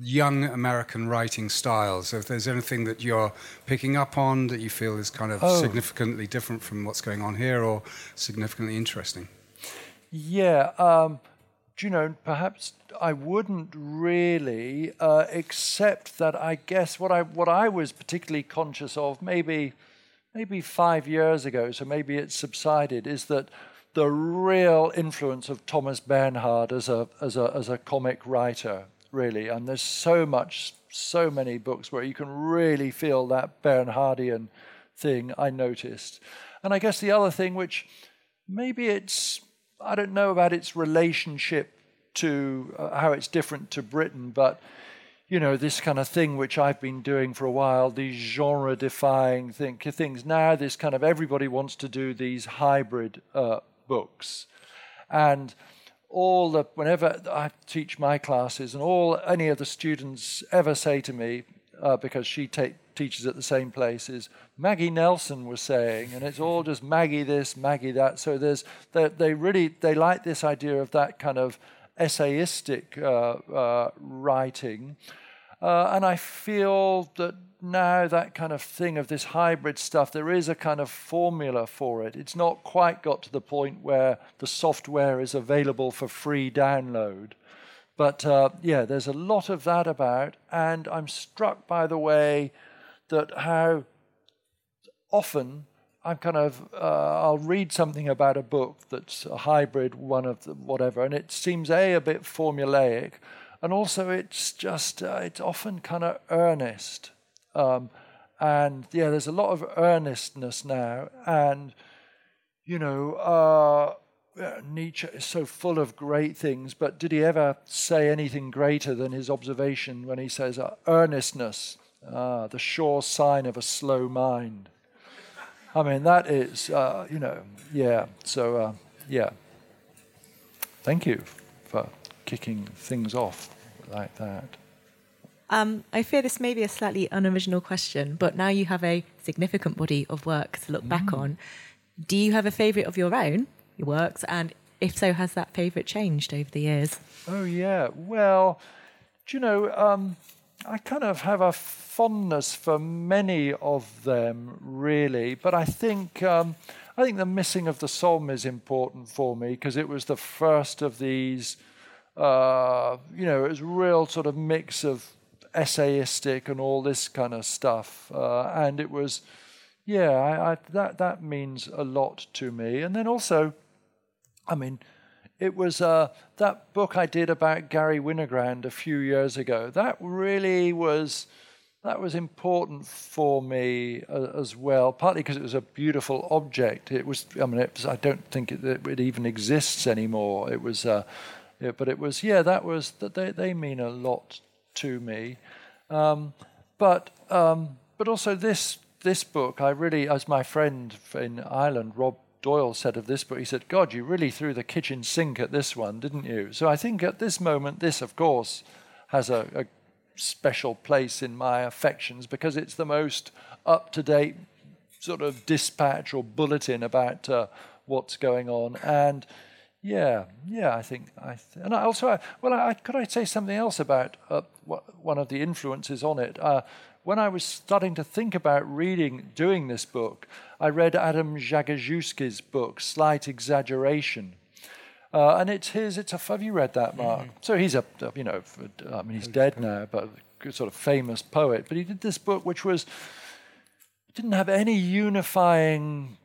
young American writing styles? If there's anything that you're picking up on that you feel is kind of oh. significantly different from what's going on here or significantly interesting? Yeah. Um, you know, perhaps I wouldn't really, uh, except that I guess what I what I was particularly conscious of, maybe maybe five years ago, so maybe it subsided, is that the real influence of Thomas Bernhard as a as a as a comic writer, really, and there's so much, so many books where you can really feel that Bernhardian thing. I noticed, and I guess the other thing, which maybe it's I don't know about its relationship to uh, how it's different to Britain, but you know this kind of thing which I've been doing for a while, these genre-defying thing, things. Now this kind of everybody wants to do these hybrid uh, books, and all the whenever I teach my classes, and all any of the students ever say to me, uh, because she take, teaches at the same place, is Maggie Nelson was saying, and it's all just Maggie this, Maggie that. So there's they, they really they like this idea of that kind of essayistic uh, uh, writing, uh, and I feel that now that kind of thing of this hybrid stuff, there is a kind of formula for it. It's not quite got to the point where the software is available for free download. But uh, yeah, there's a lot of that about, and I'm struck by the way that how often I'm kind of uh, I'll read something about a book that's a hybrid one of the whatever, and it seems a a bit formulaic, and also it's just uh, it's often kind of earnest, um, and yeah, there's a lot of earnestness now, and you know. Uh, Nietzsche is so full of great things, but did he ever say anything greater than his observation when he says, uh, earnestness, ah, the sure sign of a slow mind? I mean, that is, uh, you know, yeah. So, uh, yeah. Thank you for kicking things off like that. Um, I fear this may be a slightly unoriginal question, but now you have a significant body of work to look mm. back on. Do you have a favourite of your own? your works? And if so, has that favourite changed over the years? Oh, yeah. Well, do you know, um, I kind of have a fondness for many of them, really. But I think. Um, I think the missing of the Somme is important for me because it was the first of these, uh, you know, it was a real sort of mix of essayistic and all this kind of stuff. Uh, and it was, yeah, I, I, that, that means a lot to me. And then also, I mean, it was uh, that book I did about Garry Winogrand a few years ago. That really was that was important for me uh, as well. Partly because it was a beautiful object. It was. I mean, was, I don't think it, it, even exists anymore. It was. Uh, but it was. Yeah, that was. That they they mean a lot to me. Um, but um, but also this this book, I really, as my friend in Ireland, Rob Doyle said of this book, he said, God, you really threw the kitchen sink at this one, didn't you? So I think at this moment, this, of course, has a, a special place in my affections because it's the most up to date sort of dispatch or bulletin about uh, what's going on. And yeah, yeah, I think I th- and I also I, well, I, could I say something else about uh, what, one of the influences on it. Uh, when I was starting to think about reading, doing this book, I read Adam Zagajewski's book, Slight Exaggeration. Uh, and it's his, it's a, have you read that, Mark? Mm-hmm. So he's a, you know, I mean, he's dead now, but a sort of famous poet. But he did this book which was, didn't have any unifying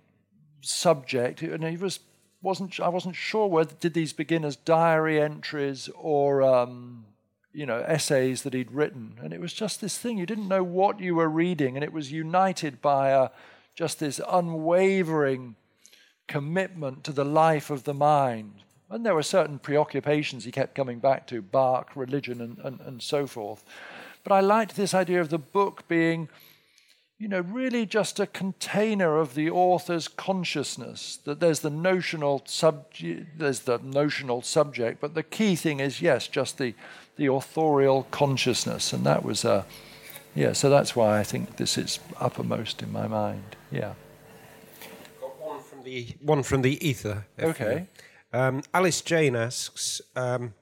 subject. And he was, wasn't, I wasn't sure whether, did these begin as diary entries or, um, you know, essays that he'd written. And it was just this thing. You didn't know what you were reading, and it was united by a, just this unwavering commitment to the life of the mind. And there were certain preoccupations he kept coming back to Bach, religion, and, and, and so forth. But I liked this idea of the book being, you know, really just a container of the author's consciousness. That there's the notional subject, there's the notional subject, but the key thing is, yes, just the the authorial consciousness, and that was a uh, yeah. So that's why I think this is uppermost in my mind. Yeah. Got one from the one from the ether. Okay. Um, Alice Jane asks. Um,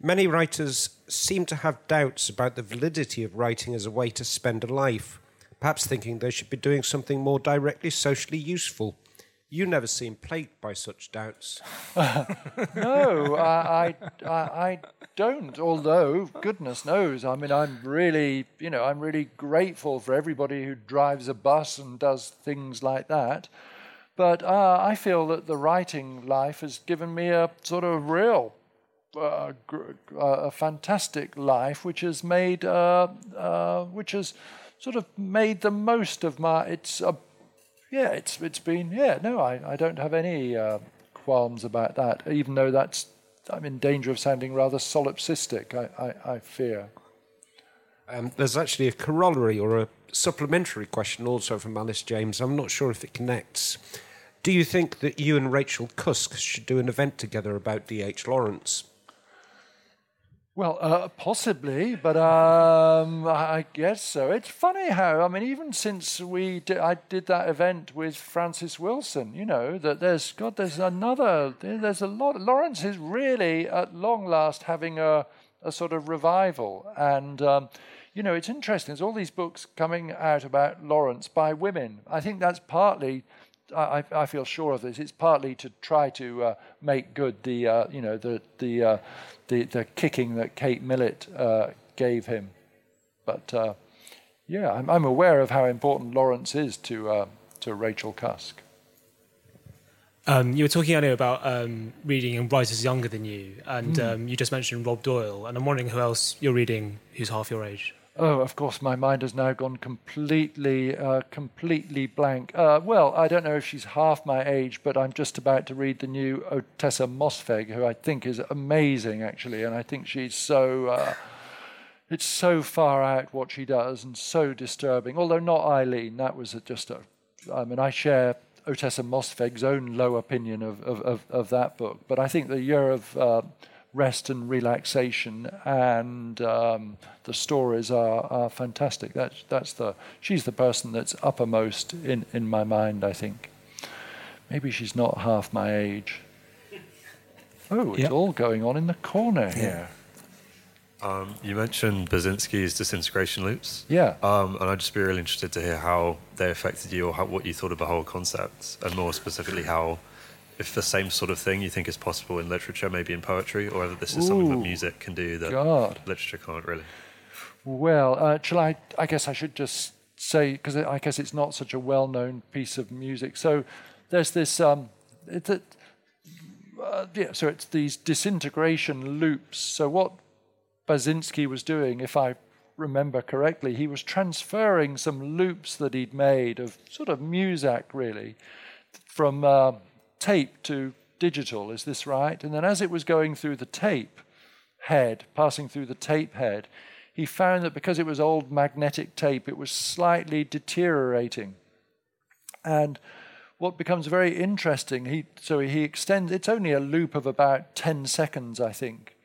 Many writers seem to have doubts about the validity of writing as a way to spend a life, perhaps thinking they should be doing something more directly socially useful. You never seem plagued by such doubts. (laughs) no, I, I, I, don't. Although, goodness knows, I mean, I'm really, you know, I'm really grateful for everybody who drives a bus and does things like that. But uh, I feel that the writing life has given me a sort of real, uh, uh, a fantastic life, which has made, uh, uh, which has sort of made the most of my. It's a yeah, it's it's been yeah. No, I, I don't have any uh, qualms about that. Even though that's I'm in danger of sounding rather solipsistic. I, I, I fear. Um, there's actually a corollary or a supplementary question also from Alice James. I'm not sure if it connects. Do you think that you and Rachel Cusk should do an event together about D.H. Lawrence? Well, uh, possibly, but um, I guess so. It's funny how I mean, even since we I did that event with Frances Wilson, you know, that there's God, there's another, there's a lot. Lawrence is really at long last having a a sort of revival, and um, you know, it's interesting. There's all these books coming out about Lawrence by women. I think that's partly I, I, feel sure of this. It's partly to try to uh, make good the uh, you know the the, uh, the, the kicking that Kate Millett uh, gave him, but uh, yeah, I'm, I'm, aware of how important Lawrence is to uh, to Rachel Cusk. Um, you were talking earlier about um, reading and writers younger than you, and mm. um, you just mentioned Rob Doyle, and I'm wondering who else you're reading who's half your age. Oh, of course, my mind has now gone completely, uh, completely blank. Uh, well, I don't know if she's half my age, but I'm just about to read the new Ottessa Moshfegh, who I think is amazing, actually, and I think she's so. Uh, it's so far out what she does and so disturbing. Although not Eileen, that was just a. I mean, I share Ottessa Moshfegh's own low opinion of, of, of, of, that book, but I think the year of uh, rest and relaxation, and um, the stories are, are fantastic. That's, that's the, she's the person that's uppermost in, in my mind, I think. Maybe she's not half my age. (laughs) Oh, it's yep. all going on in the corner here. Um, you mentioned Basinski's disintegration loops. Yeah. Um, and I'd just be really interested to hear how they affected you or how, what you thought of the whole concept, and more specifically, how if the same sort of thing you think is possible in literature, maybe in poetry, or whether this is Ooh, something that music can do that God. literature can't really. Well, uh, shall I? I guess I should just say because I guess it's not such a well-known piece of music. So there's this. Um, it, uh, yeah, so it's these disintegration loops. So what Basinski was doing, if I remember correctly, he was transferring some loops that he'd made of sort of Muzak, really, from. Uh, tape to digital, is this right? And then as it was going through the tape head, passing through the tape head, he found that because it was old magnetic tape, it was slightly deteriorating. And what becomes very interesting, he, so he extends, it's only a loop of about 10 seconds, I think,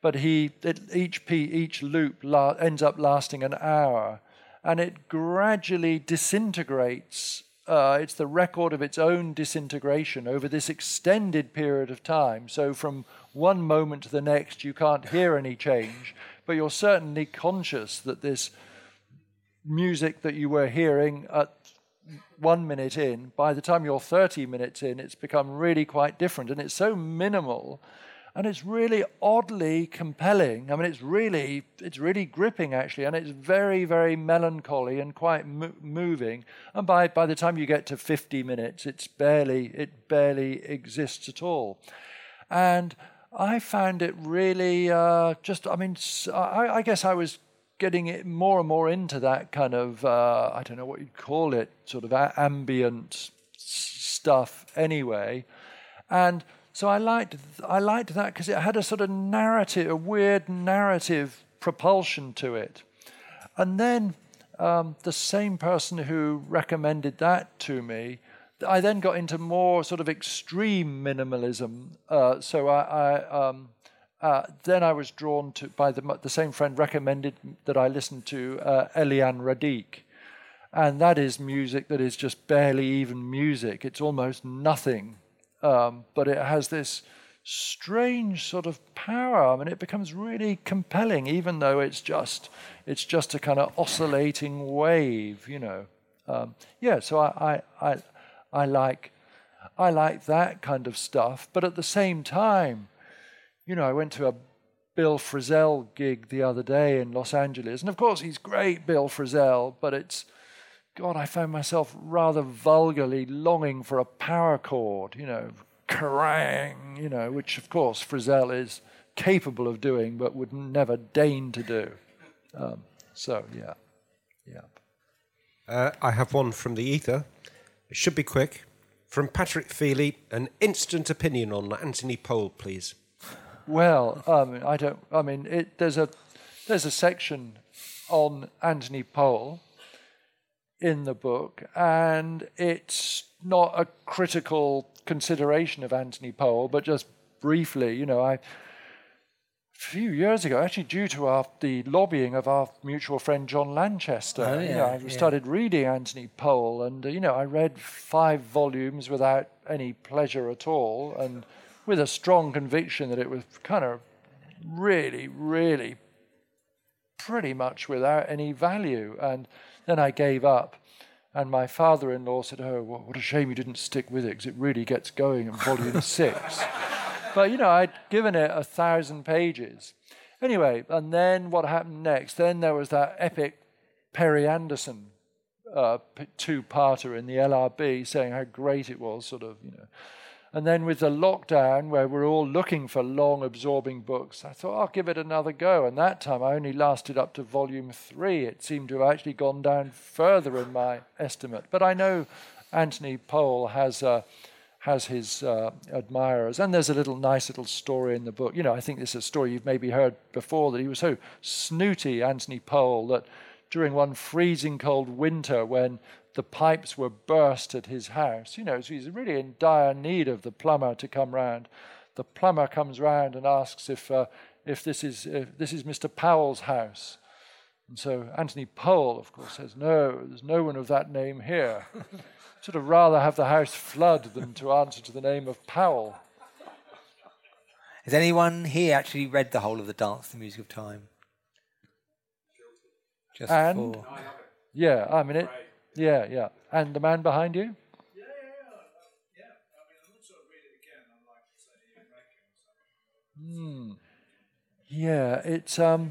but he, it, each, each loop la, ends up lasting an hour, and it gradually disintegrates uh, it's the record of its own disintegration over this extended period of time. So, from one moment to the next, you can't hear any change, but you're certainly conscious that this music that you were hearing at one minute in, by the time you're 30 minutes in, it's become really quite different. And it's so minimal and it's really oddly compelling. I mean, it's really it's really gripping actually, and it's very very melancholy and quite mo- moving. And by by the time you get to 50 minutes, it's barely it barely exists at all. And I found it really uh, just. I mean, I, I, guess I was getting it more and more into that kind of uh, I don't know what you'd call it, sort of ambient stuff anyway, and so I liked, I liked that because it had a sort of narrative, a weird narrative propulsion to it. And then um, the same person who recommended that to me, I then got into more sort of extreme minimalism. Uh, so I, I um, uh, then I was drawn to by the the same friend recommended that I listen to uh, Eliane and that is music that is just barely even music. It's almost nothing um, but it has this strange sort of power. I mean, it becomes really compelling, even though it's just it's just a kind of oscillating wave, you know. Um, yeah, so I, I I I like I like that kind of stuff, but at the same time, you know, I went to a Bill Frisell gig the other day in Los Angeles, and of course he's great, Bill Frisell, but it's God, I found myself rather vulgarly longing for a power chord, you know, kerrang, you know, which of course Frisell is capable of doing but would never deign to do. Um, so, yeah, yeah. Uh, I have one from the ether. It should be quick. From Patrick Feely, an instant opinion on Anthony Powell, please. Well, um, I don't. I mean, it, there's a there's a section on Anthony Powell in the book, and it's not a critical consideration of Anthony Powell, but just briefly, you know, I a few years ago, actually due to our, the lobbying of our mutual friend John Lanchester, Oh, you know, I yeah. started reading Anthony Powell, and you know, I read five volumes without any pleasure at all, and with a strong conviction that it was kind of really, really pretty much without any value. And then I gave up. And my father in law said, Oh, wha- what a shame you didn't stick with it because it really gets going in volume (laughs) six. But, you know, I'd given it a thousand pages. Anyway, and then what happened next? Then there was that epic Perry Anderson uh, two-parter in the LRB saying how great it was, sort of, you know. And then with the lockdown, where we're all looking for long, absorbing books, I thought I'll give it another go. And that time I only lasted up to volume three. It seemed to have actually gone down further in my estimate. But I know Anthony Powell has. Uh, has his uh, admirers, and there's a little nice little story in the book. You know, I think this is a story you've maybe heard before that he was so snooty, Anthony Powell, that during one freezing cold winter when the pipes were burst at his house, you know, so he's really in dire need of the plumber to come round. The plumber comes round and asks if uh, if this is if this is Mr. Powell's house. And so Anthony Powell, of course, says, No, there's no one of that name here. (laughs) sort of rather have the house flood than to answer to the name of Powell. Has anyone here actually read the whole of the Dance, the Music of Time? Just And for yeah, I mean it. Yeah, yeah. And the man behind you? Yeah, yeah, yeah. I mean, I'm not sort of reading again. I'm like, say, Hmm. Yeah, it's um.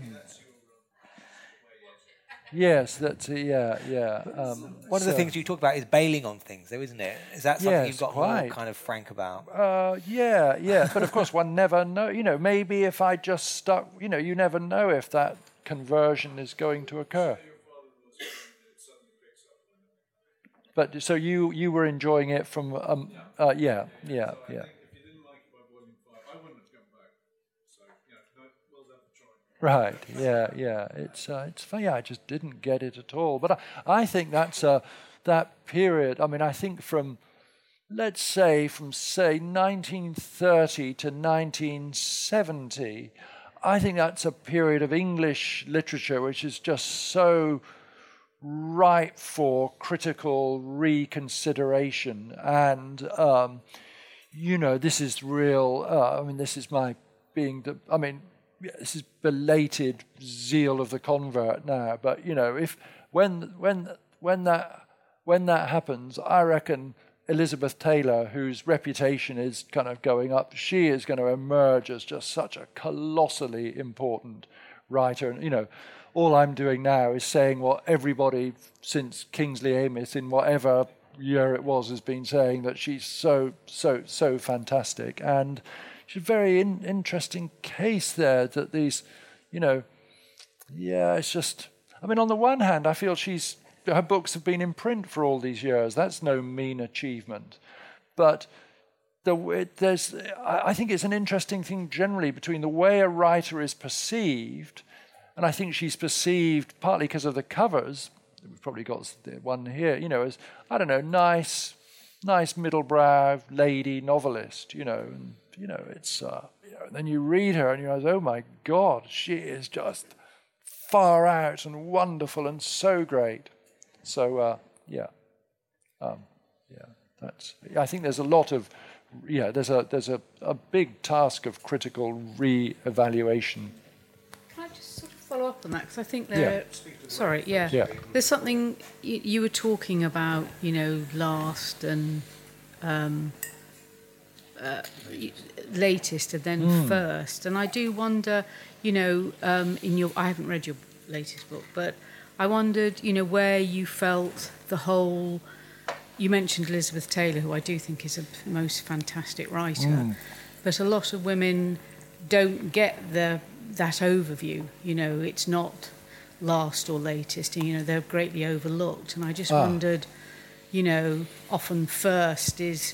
Yes, that's uh, yeah, yeah. Um, one of the so- things you talk about is bailing on things, though, isn't it? Is that something Yes, you've got quite. more kind of frank about? Uh, yeah, yeah. But of course, one (laughs) never know. You know, maybe if I just stuck, you know, you never know if that conversion is going to occur. But so you you were enjoying it from um uh, yeah yeah yeah. Right. Yeah. Yeah. It's uh, it's funny. I just didn't get it at all. But I, I think that's uh, that period. I mean, I think from let's say from say 1930 to 1970, I think that's a period of English literature which is just so ripe for critical reconsideration and. Um, you know, this is real. Uh, I mean, this is my being. The, I mean, this is belated zeal of the convert now. But you know, if when when when that when that happens, I reckon Elizabeth Taylor, whose reputation is kind of going up, she is going to emerge as just such a colossally important writer. And you know, all I'm doing now is saying what everybody since Kingsley Amis in whatever year it was has been saying that she's so so so fantastic. And she's a very in, interesting case there that these you know yeah it's just i mean on the one hand i feel she's her books have been in print for all these years. That's no mean achievement. But the there's I think it's an interesting thing generally between the way a writer is perceived and I think she's perceived partly because of the covers we've probably got one here, you know, as I don't know, nice, nice middlebrow lady novelist, you know, and you know, it's uh, you know, and then you read her and you realize, oh my God, she is just far out and wonderful and so great. So uh, yeah, um, yeah, that's. I think there's a lot of, yeah, there's a there's a, a big task of critical re-evaluation. Can follow up on that? Because I think there. Sorry, yeah. Yeah. There's something you, you were talking about, you know, last and um, uh, latest and then Mm. first. And I do wonder, you know, um, in your. I haven't read your latest book, but I wondered, you know, where you felt the whole. You mentioned Elizabeth Taylor, who I do think is a most fantastic writer, Mm. but a lot of women don't get the that overview. You know, it's not last or latest, and you know they're greatly overlooked. And I just Ah. wondered, you know, often first is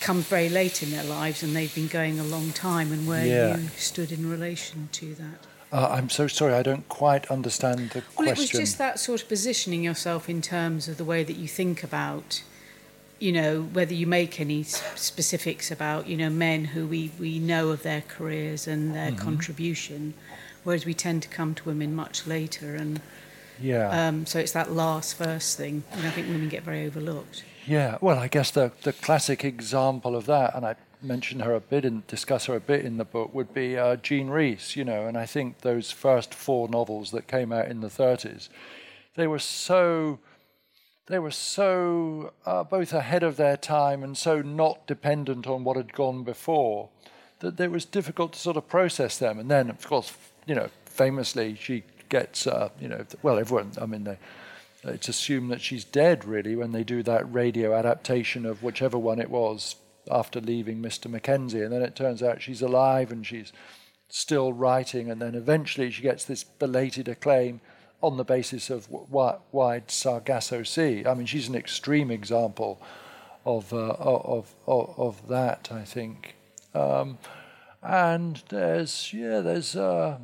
comes very late in their lives and they've been going a long time, and where Yeah. you stood in relation to that. Uh, I'm so sorry, I don't quite understand the Well, it was just that sort of positioning yourself in terms of the way that you think about, you know, whether you make any specifics about, you know, men who we, we know of their careers and their Mhm. contribution, whereas we tend to come to women much later. And Yeah. um, so it's that last first thing, and I think women get very overlooked. Yeah, well, I guess the, the classic example of that, and I mention her a bit and discuss her a bit in the book, would be uh, Jean Rhys, you know, and I think those first four novels that came out in the 30s, they were so, they were so uh, both ahead of their time and so not dependent on what had gone before that it was difficult to sort of process them. And then, of course, you know, famously she gets, uh, you know, well, everyone, I mean, they, it's assumed that she's dead, really, when they do that radio adaptation of whichever one it was after leaving Mr. Mackenzie. And then it turns out she's alive and she's still writing. And then eventually she gets this belated acclaim on the basis of Wide Sargasso Sea. I mean, she's an extreme example of, uh, of, of, of that, I think. Um, and there's, yeah, there's, uh,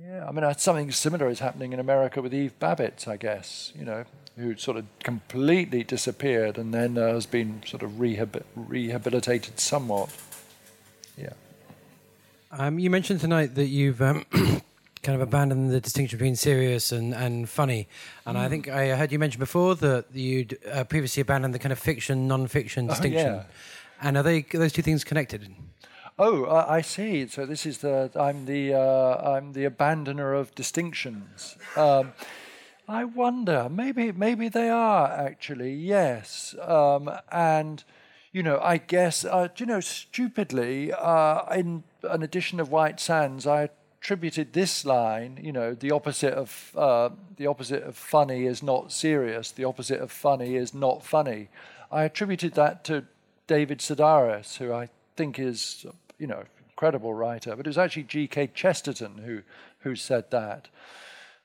yeah, I mean, something similar is happening in America with Eve Babitz, I guess, you know, who sort of completely disappeared and then uh, has been sort of rehab- rehabilitated somewhat. Yeah. Um, you mentioned tonight that you've um, kind of abandoned the distinction between serious and, and funny. And I Mm. think I heard you mention before that you'd uh, previously abandoned the kind of fiction, non fiction Oh, distinction. yeah. And are they are those two things connected? Oh, I I see. So this is the I'm the uh, I'm the abandoner of distinctions. Um, I wonder. Maybe maybe they are actually. Yes. Um, and you know, I guess uh, do you know stupidly uh, in an edition of White Sands, I attributed this line. You know, the opposite of uh, the opposite of funny is not serious. The opposite of funny is not funny. I attributed that to David Sedaris, who I think is, you know, incredible writer, but it was actually G.K. Chesterton who who said that.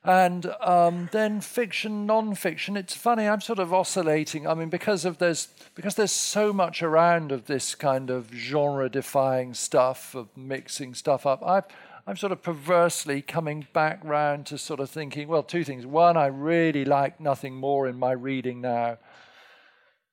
And um, then fiction, non-fiction. It's funny. I'm sort of oscillating. I mean, because of there's because there's so much around of this kind of genre-defying stuff of mixing stuff up. I I'm sort of perversely coming back round to sort of thinking. Well, two things. One, I really like nothing more in my reading now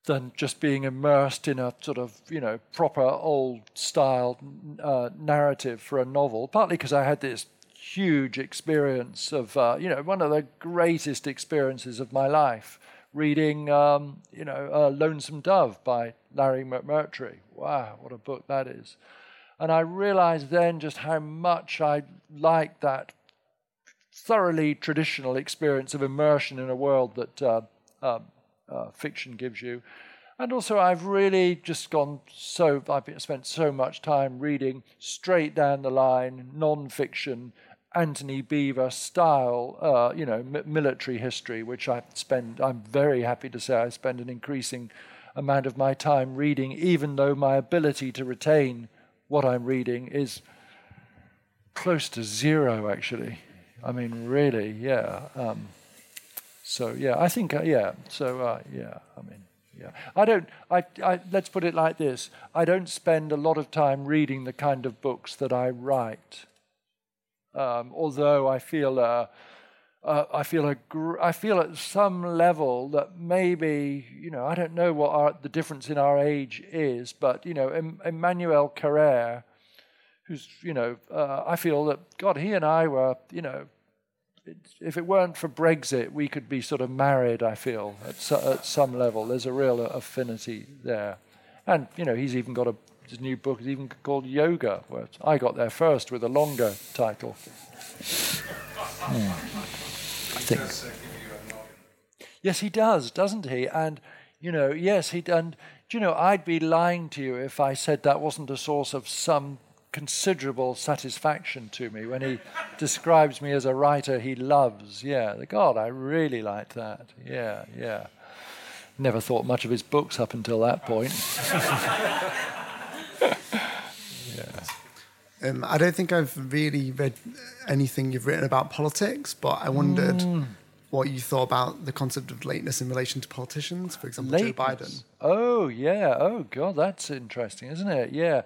than just being immersed in a sort of you know proper old style uh, narrative for a novel. Partly because I had this huge experience of uh, you know one of the greatest experiences of my life reading um, you know uh, Lonesome Dove by Larry McMurtry. Wow, what a book that is! And I realized then just how much I liked that thoroughly traditional experience of immersion in a world that uh, um, uh, fiction gives you. And also, I've really just gone so, I've spent so much time reading straight down the line, non fiction, Antony Beevor style, uh, you know, mi- military history, which I spend, I'm very happy to say I spend an increasing amount of my time reading, even though my ability to retain what I'm reading is close to zero, actually. I mean, really, yeah. Um, so yeah, I think uh, yeah. So uh, yeah, I mean yeah. I don't. I, I let's put it like this. I don't spend a lot of time reading the kind of books that I write. Um, although I feel uh, uh, I feel a gr- I feel at some level that maybe you know I don't know what our, the difference in our age is, but you know em- Emmanuel Carrère, who's you know uh, I feel that God he and I were you know if it weren't for Brexit, we could be sort of married. I feel at, at some level, there's a real affinity there, and you know, he's even got a his new book is even called Yoga. Where I got there first with a longer title. Hmm. I think. Yes, he does, doesn't he? And you know, yes, he and you know, I'd be lying to you if I said that wasn't a source of some considerable satisfaction to me when he (laughs) describes me as a writer he loves. Yeah, God, I really liked that. Yeah, yeah. Never thought much of his books up until that point. (laughs) (laughs) Um, I don't think I've really read anything you've written about politics, but I wondered Mm. what you thought about the concept of lateness in relation to politicians, for example, Joe Biden. Oh, yeah. Oh, God, that's interesting, isn't it? Yeah.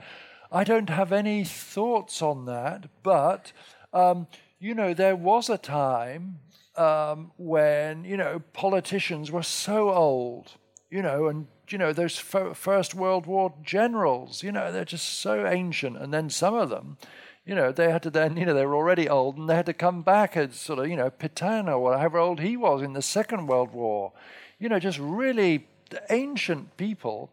I don't have any thoughts on that, but, um, you know, there was a time um, when, you know, politicians were so old, you know, and, you know, those First World War generals, you know, they're just so ancient. And then some of them, you know, they had to then, you know, they were already old and they had to come back as sort of, you know, Petain or whatever old he was in the Second World War. You know, just really ancient people.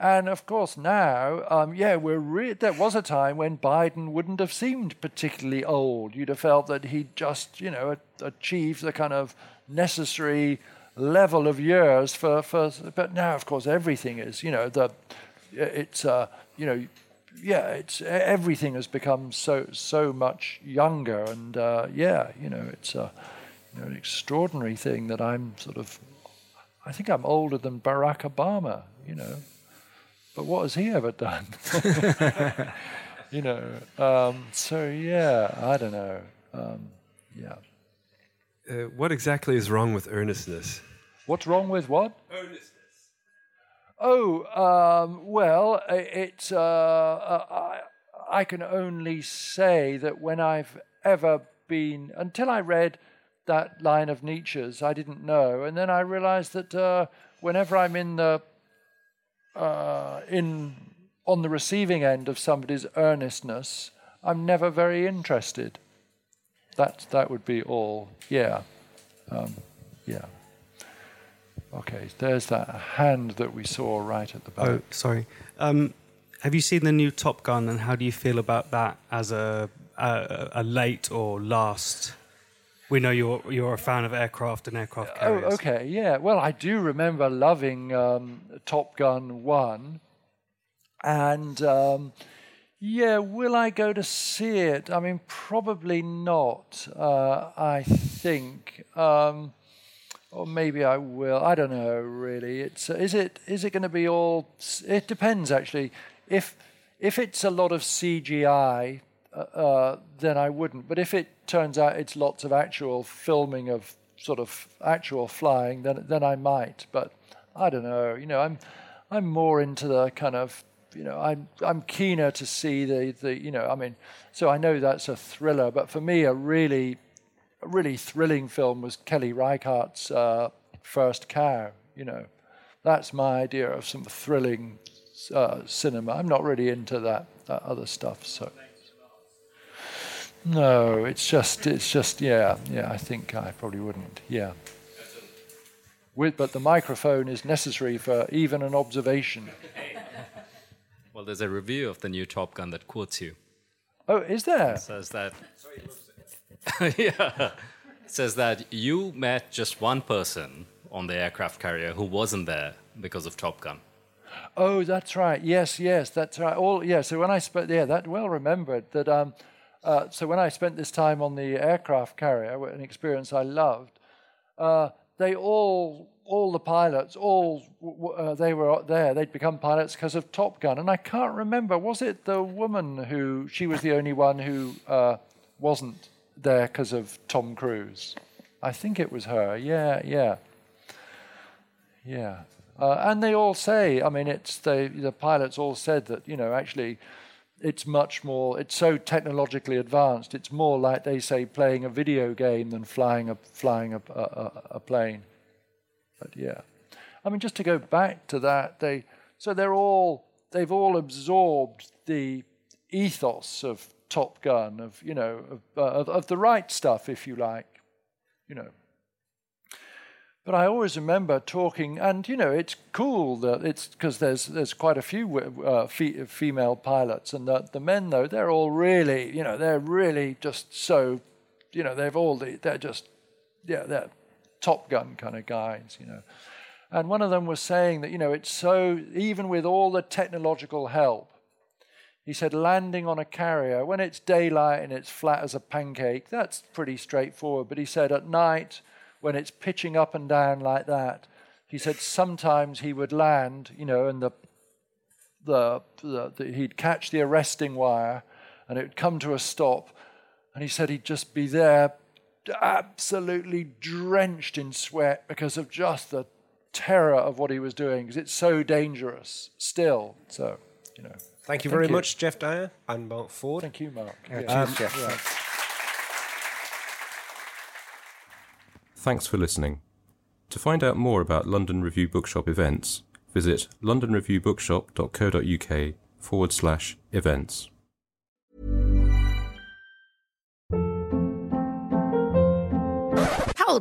And of course, now, um, yeah, we're re- there was a time when Biden wouldn't have seemed particularly old. You'd have felt that he'd just, you know, achieved the kind of necessary level of years for, for. But now, of course, everything is, you know, the it's, uh, you know, yeah, it's everything has become so so much younger, and uh, yeah, you know, it's a, you know, an extraordinary thing that I'm sort of. I think I'm older than Barack Obama, you know. But what has he ever done? (laughs) you know. Um, so yeah, I don't know. Um, yeah. Uh, what exactly is wrong with earnestness? What's wrong with what? Earnestness. Oh, um, well, it's. Uh, uh, I, I can only say that when I've ever been, until I read that line of Nietzsche's, I didn't know, and then I realized that uh, whenever I'm in the uh, in on the receiving end of somebody's earnestness, I'm never very interested. That that would be all. Yeah, um, yeah. Okay, there's that hand that we saw right at the back. Oh, sorry. Um, have you seen the new Top Gun, and how do you feel about that as a a, a late or last? We know you're you're a fan of aircraft and aircraft carriers. Oh, okay, yeah. Well, I do remember loving um, Top Gun One, and um, yeah, will I go to see it? I mean, probably not. Uh, I think. Um, or maybe I will. I don't know really. It's uh, is it is it going to be all? It depends actually. If if it's a lot of CGI, uh, uh, then I wouldn't. But if it turns out it's lots of actual filming of sort of actual flying, then then I might. But I don't know. You know, I'm I'm more into the kind of you know I'm I'm keener to see the the you know I mean so I know that's a thriller, but for me a really a really thrilling film was Kelly Reichardt's uh, First Cow. You know, that's my idea of some thrilling uh, cinema. I'm not really into that, that other stuff. So no, it's just it's just yeah yeah. I think I probably wouldn't. Yeah. With, but the microphone is necessary for even an observation. Well, there's a review of the new Top Gun that quotes you. Oh, is there? It says that (laughs) yeah. It says that you met just one person on the aircraft carrier who wasn't there because of Top Gun. Oh, that's right. Yes, yes, that's right. All yeah. So when I spent yeah, that well remembered that. Um, uh, so when I spent this time on the aircraft carrier, an experience I loved, uh, they all all the pilots all uh, they were there. They'd become pilots because of Top Gun, and I can't remember. Was it the woman who she was the only one who uh, wasn't there because of Tom Cruise. I think it was her. Yeah, yeah, yeah. Uh, and they all say, I mean, it's the the pilots all said that you know actually, it's much more. It's so technologically advanced. It's more like they say playing a video game than flying a flying a, a, a plane. But yeah, I mean, just to go back to that, they so they're all they've all absorbed the ethos of Top Gun, of you know, of, uh, of, of the right stuff, if you like, you know. But I always remember talking, and you know, it's cool that it's because there's there's quite a few uh, fe- female pilots, and the, the men though they're all really, you know, they're really just so, you know, they've all the, they're just, yeah, they're Top Gun kind of guys, you know. And one of them was saying that you know it's so even with all the technological help, he said, landing on a carrier, when it's daylight and it's flat as a pancake, that's pretty straightforward. But he said, at night, when it's pitching up and down like that, he said sometimes he would land, you know, and the, the, the, the he'd catch the arresting wire and it would come to a stop. And he said he'd just be there absolutely drenched in sweat because of just the terror of what he was doing because it's so dangerous still. So, you know. Thank you very much, Geoff Dyer and Mark Ford. Thank you, Mark. Yeah, Yeah. cheers, Geoff. Yeah. Thanks for listening. To find out more about London Review Bookshop events, visit londonreviewbookshop.co.uk forward slash events.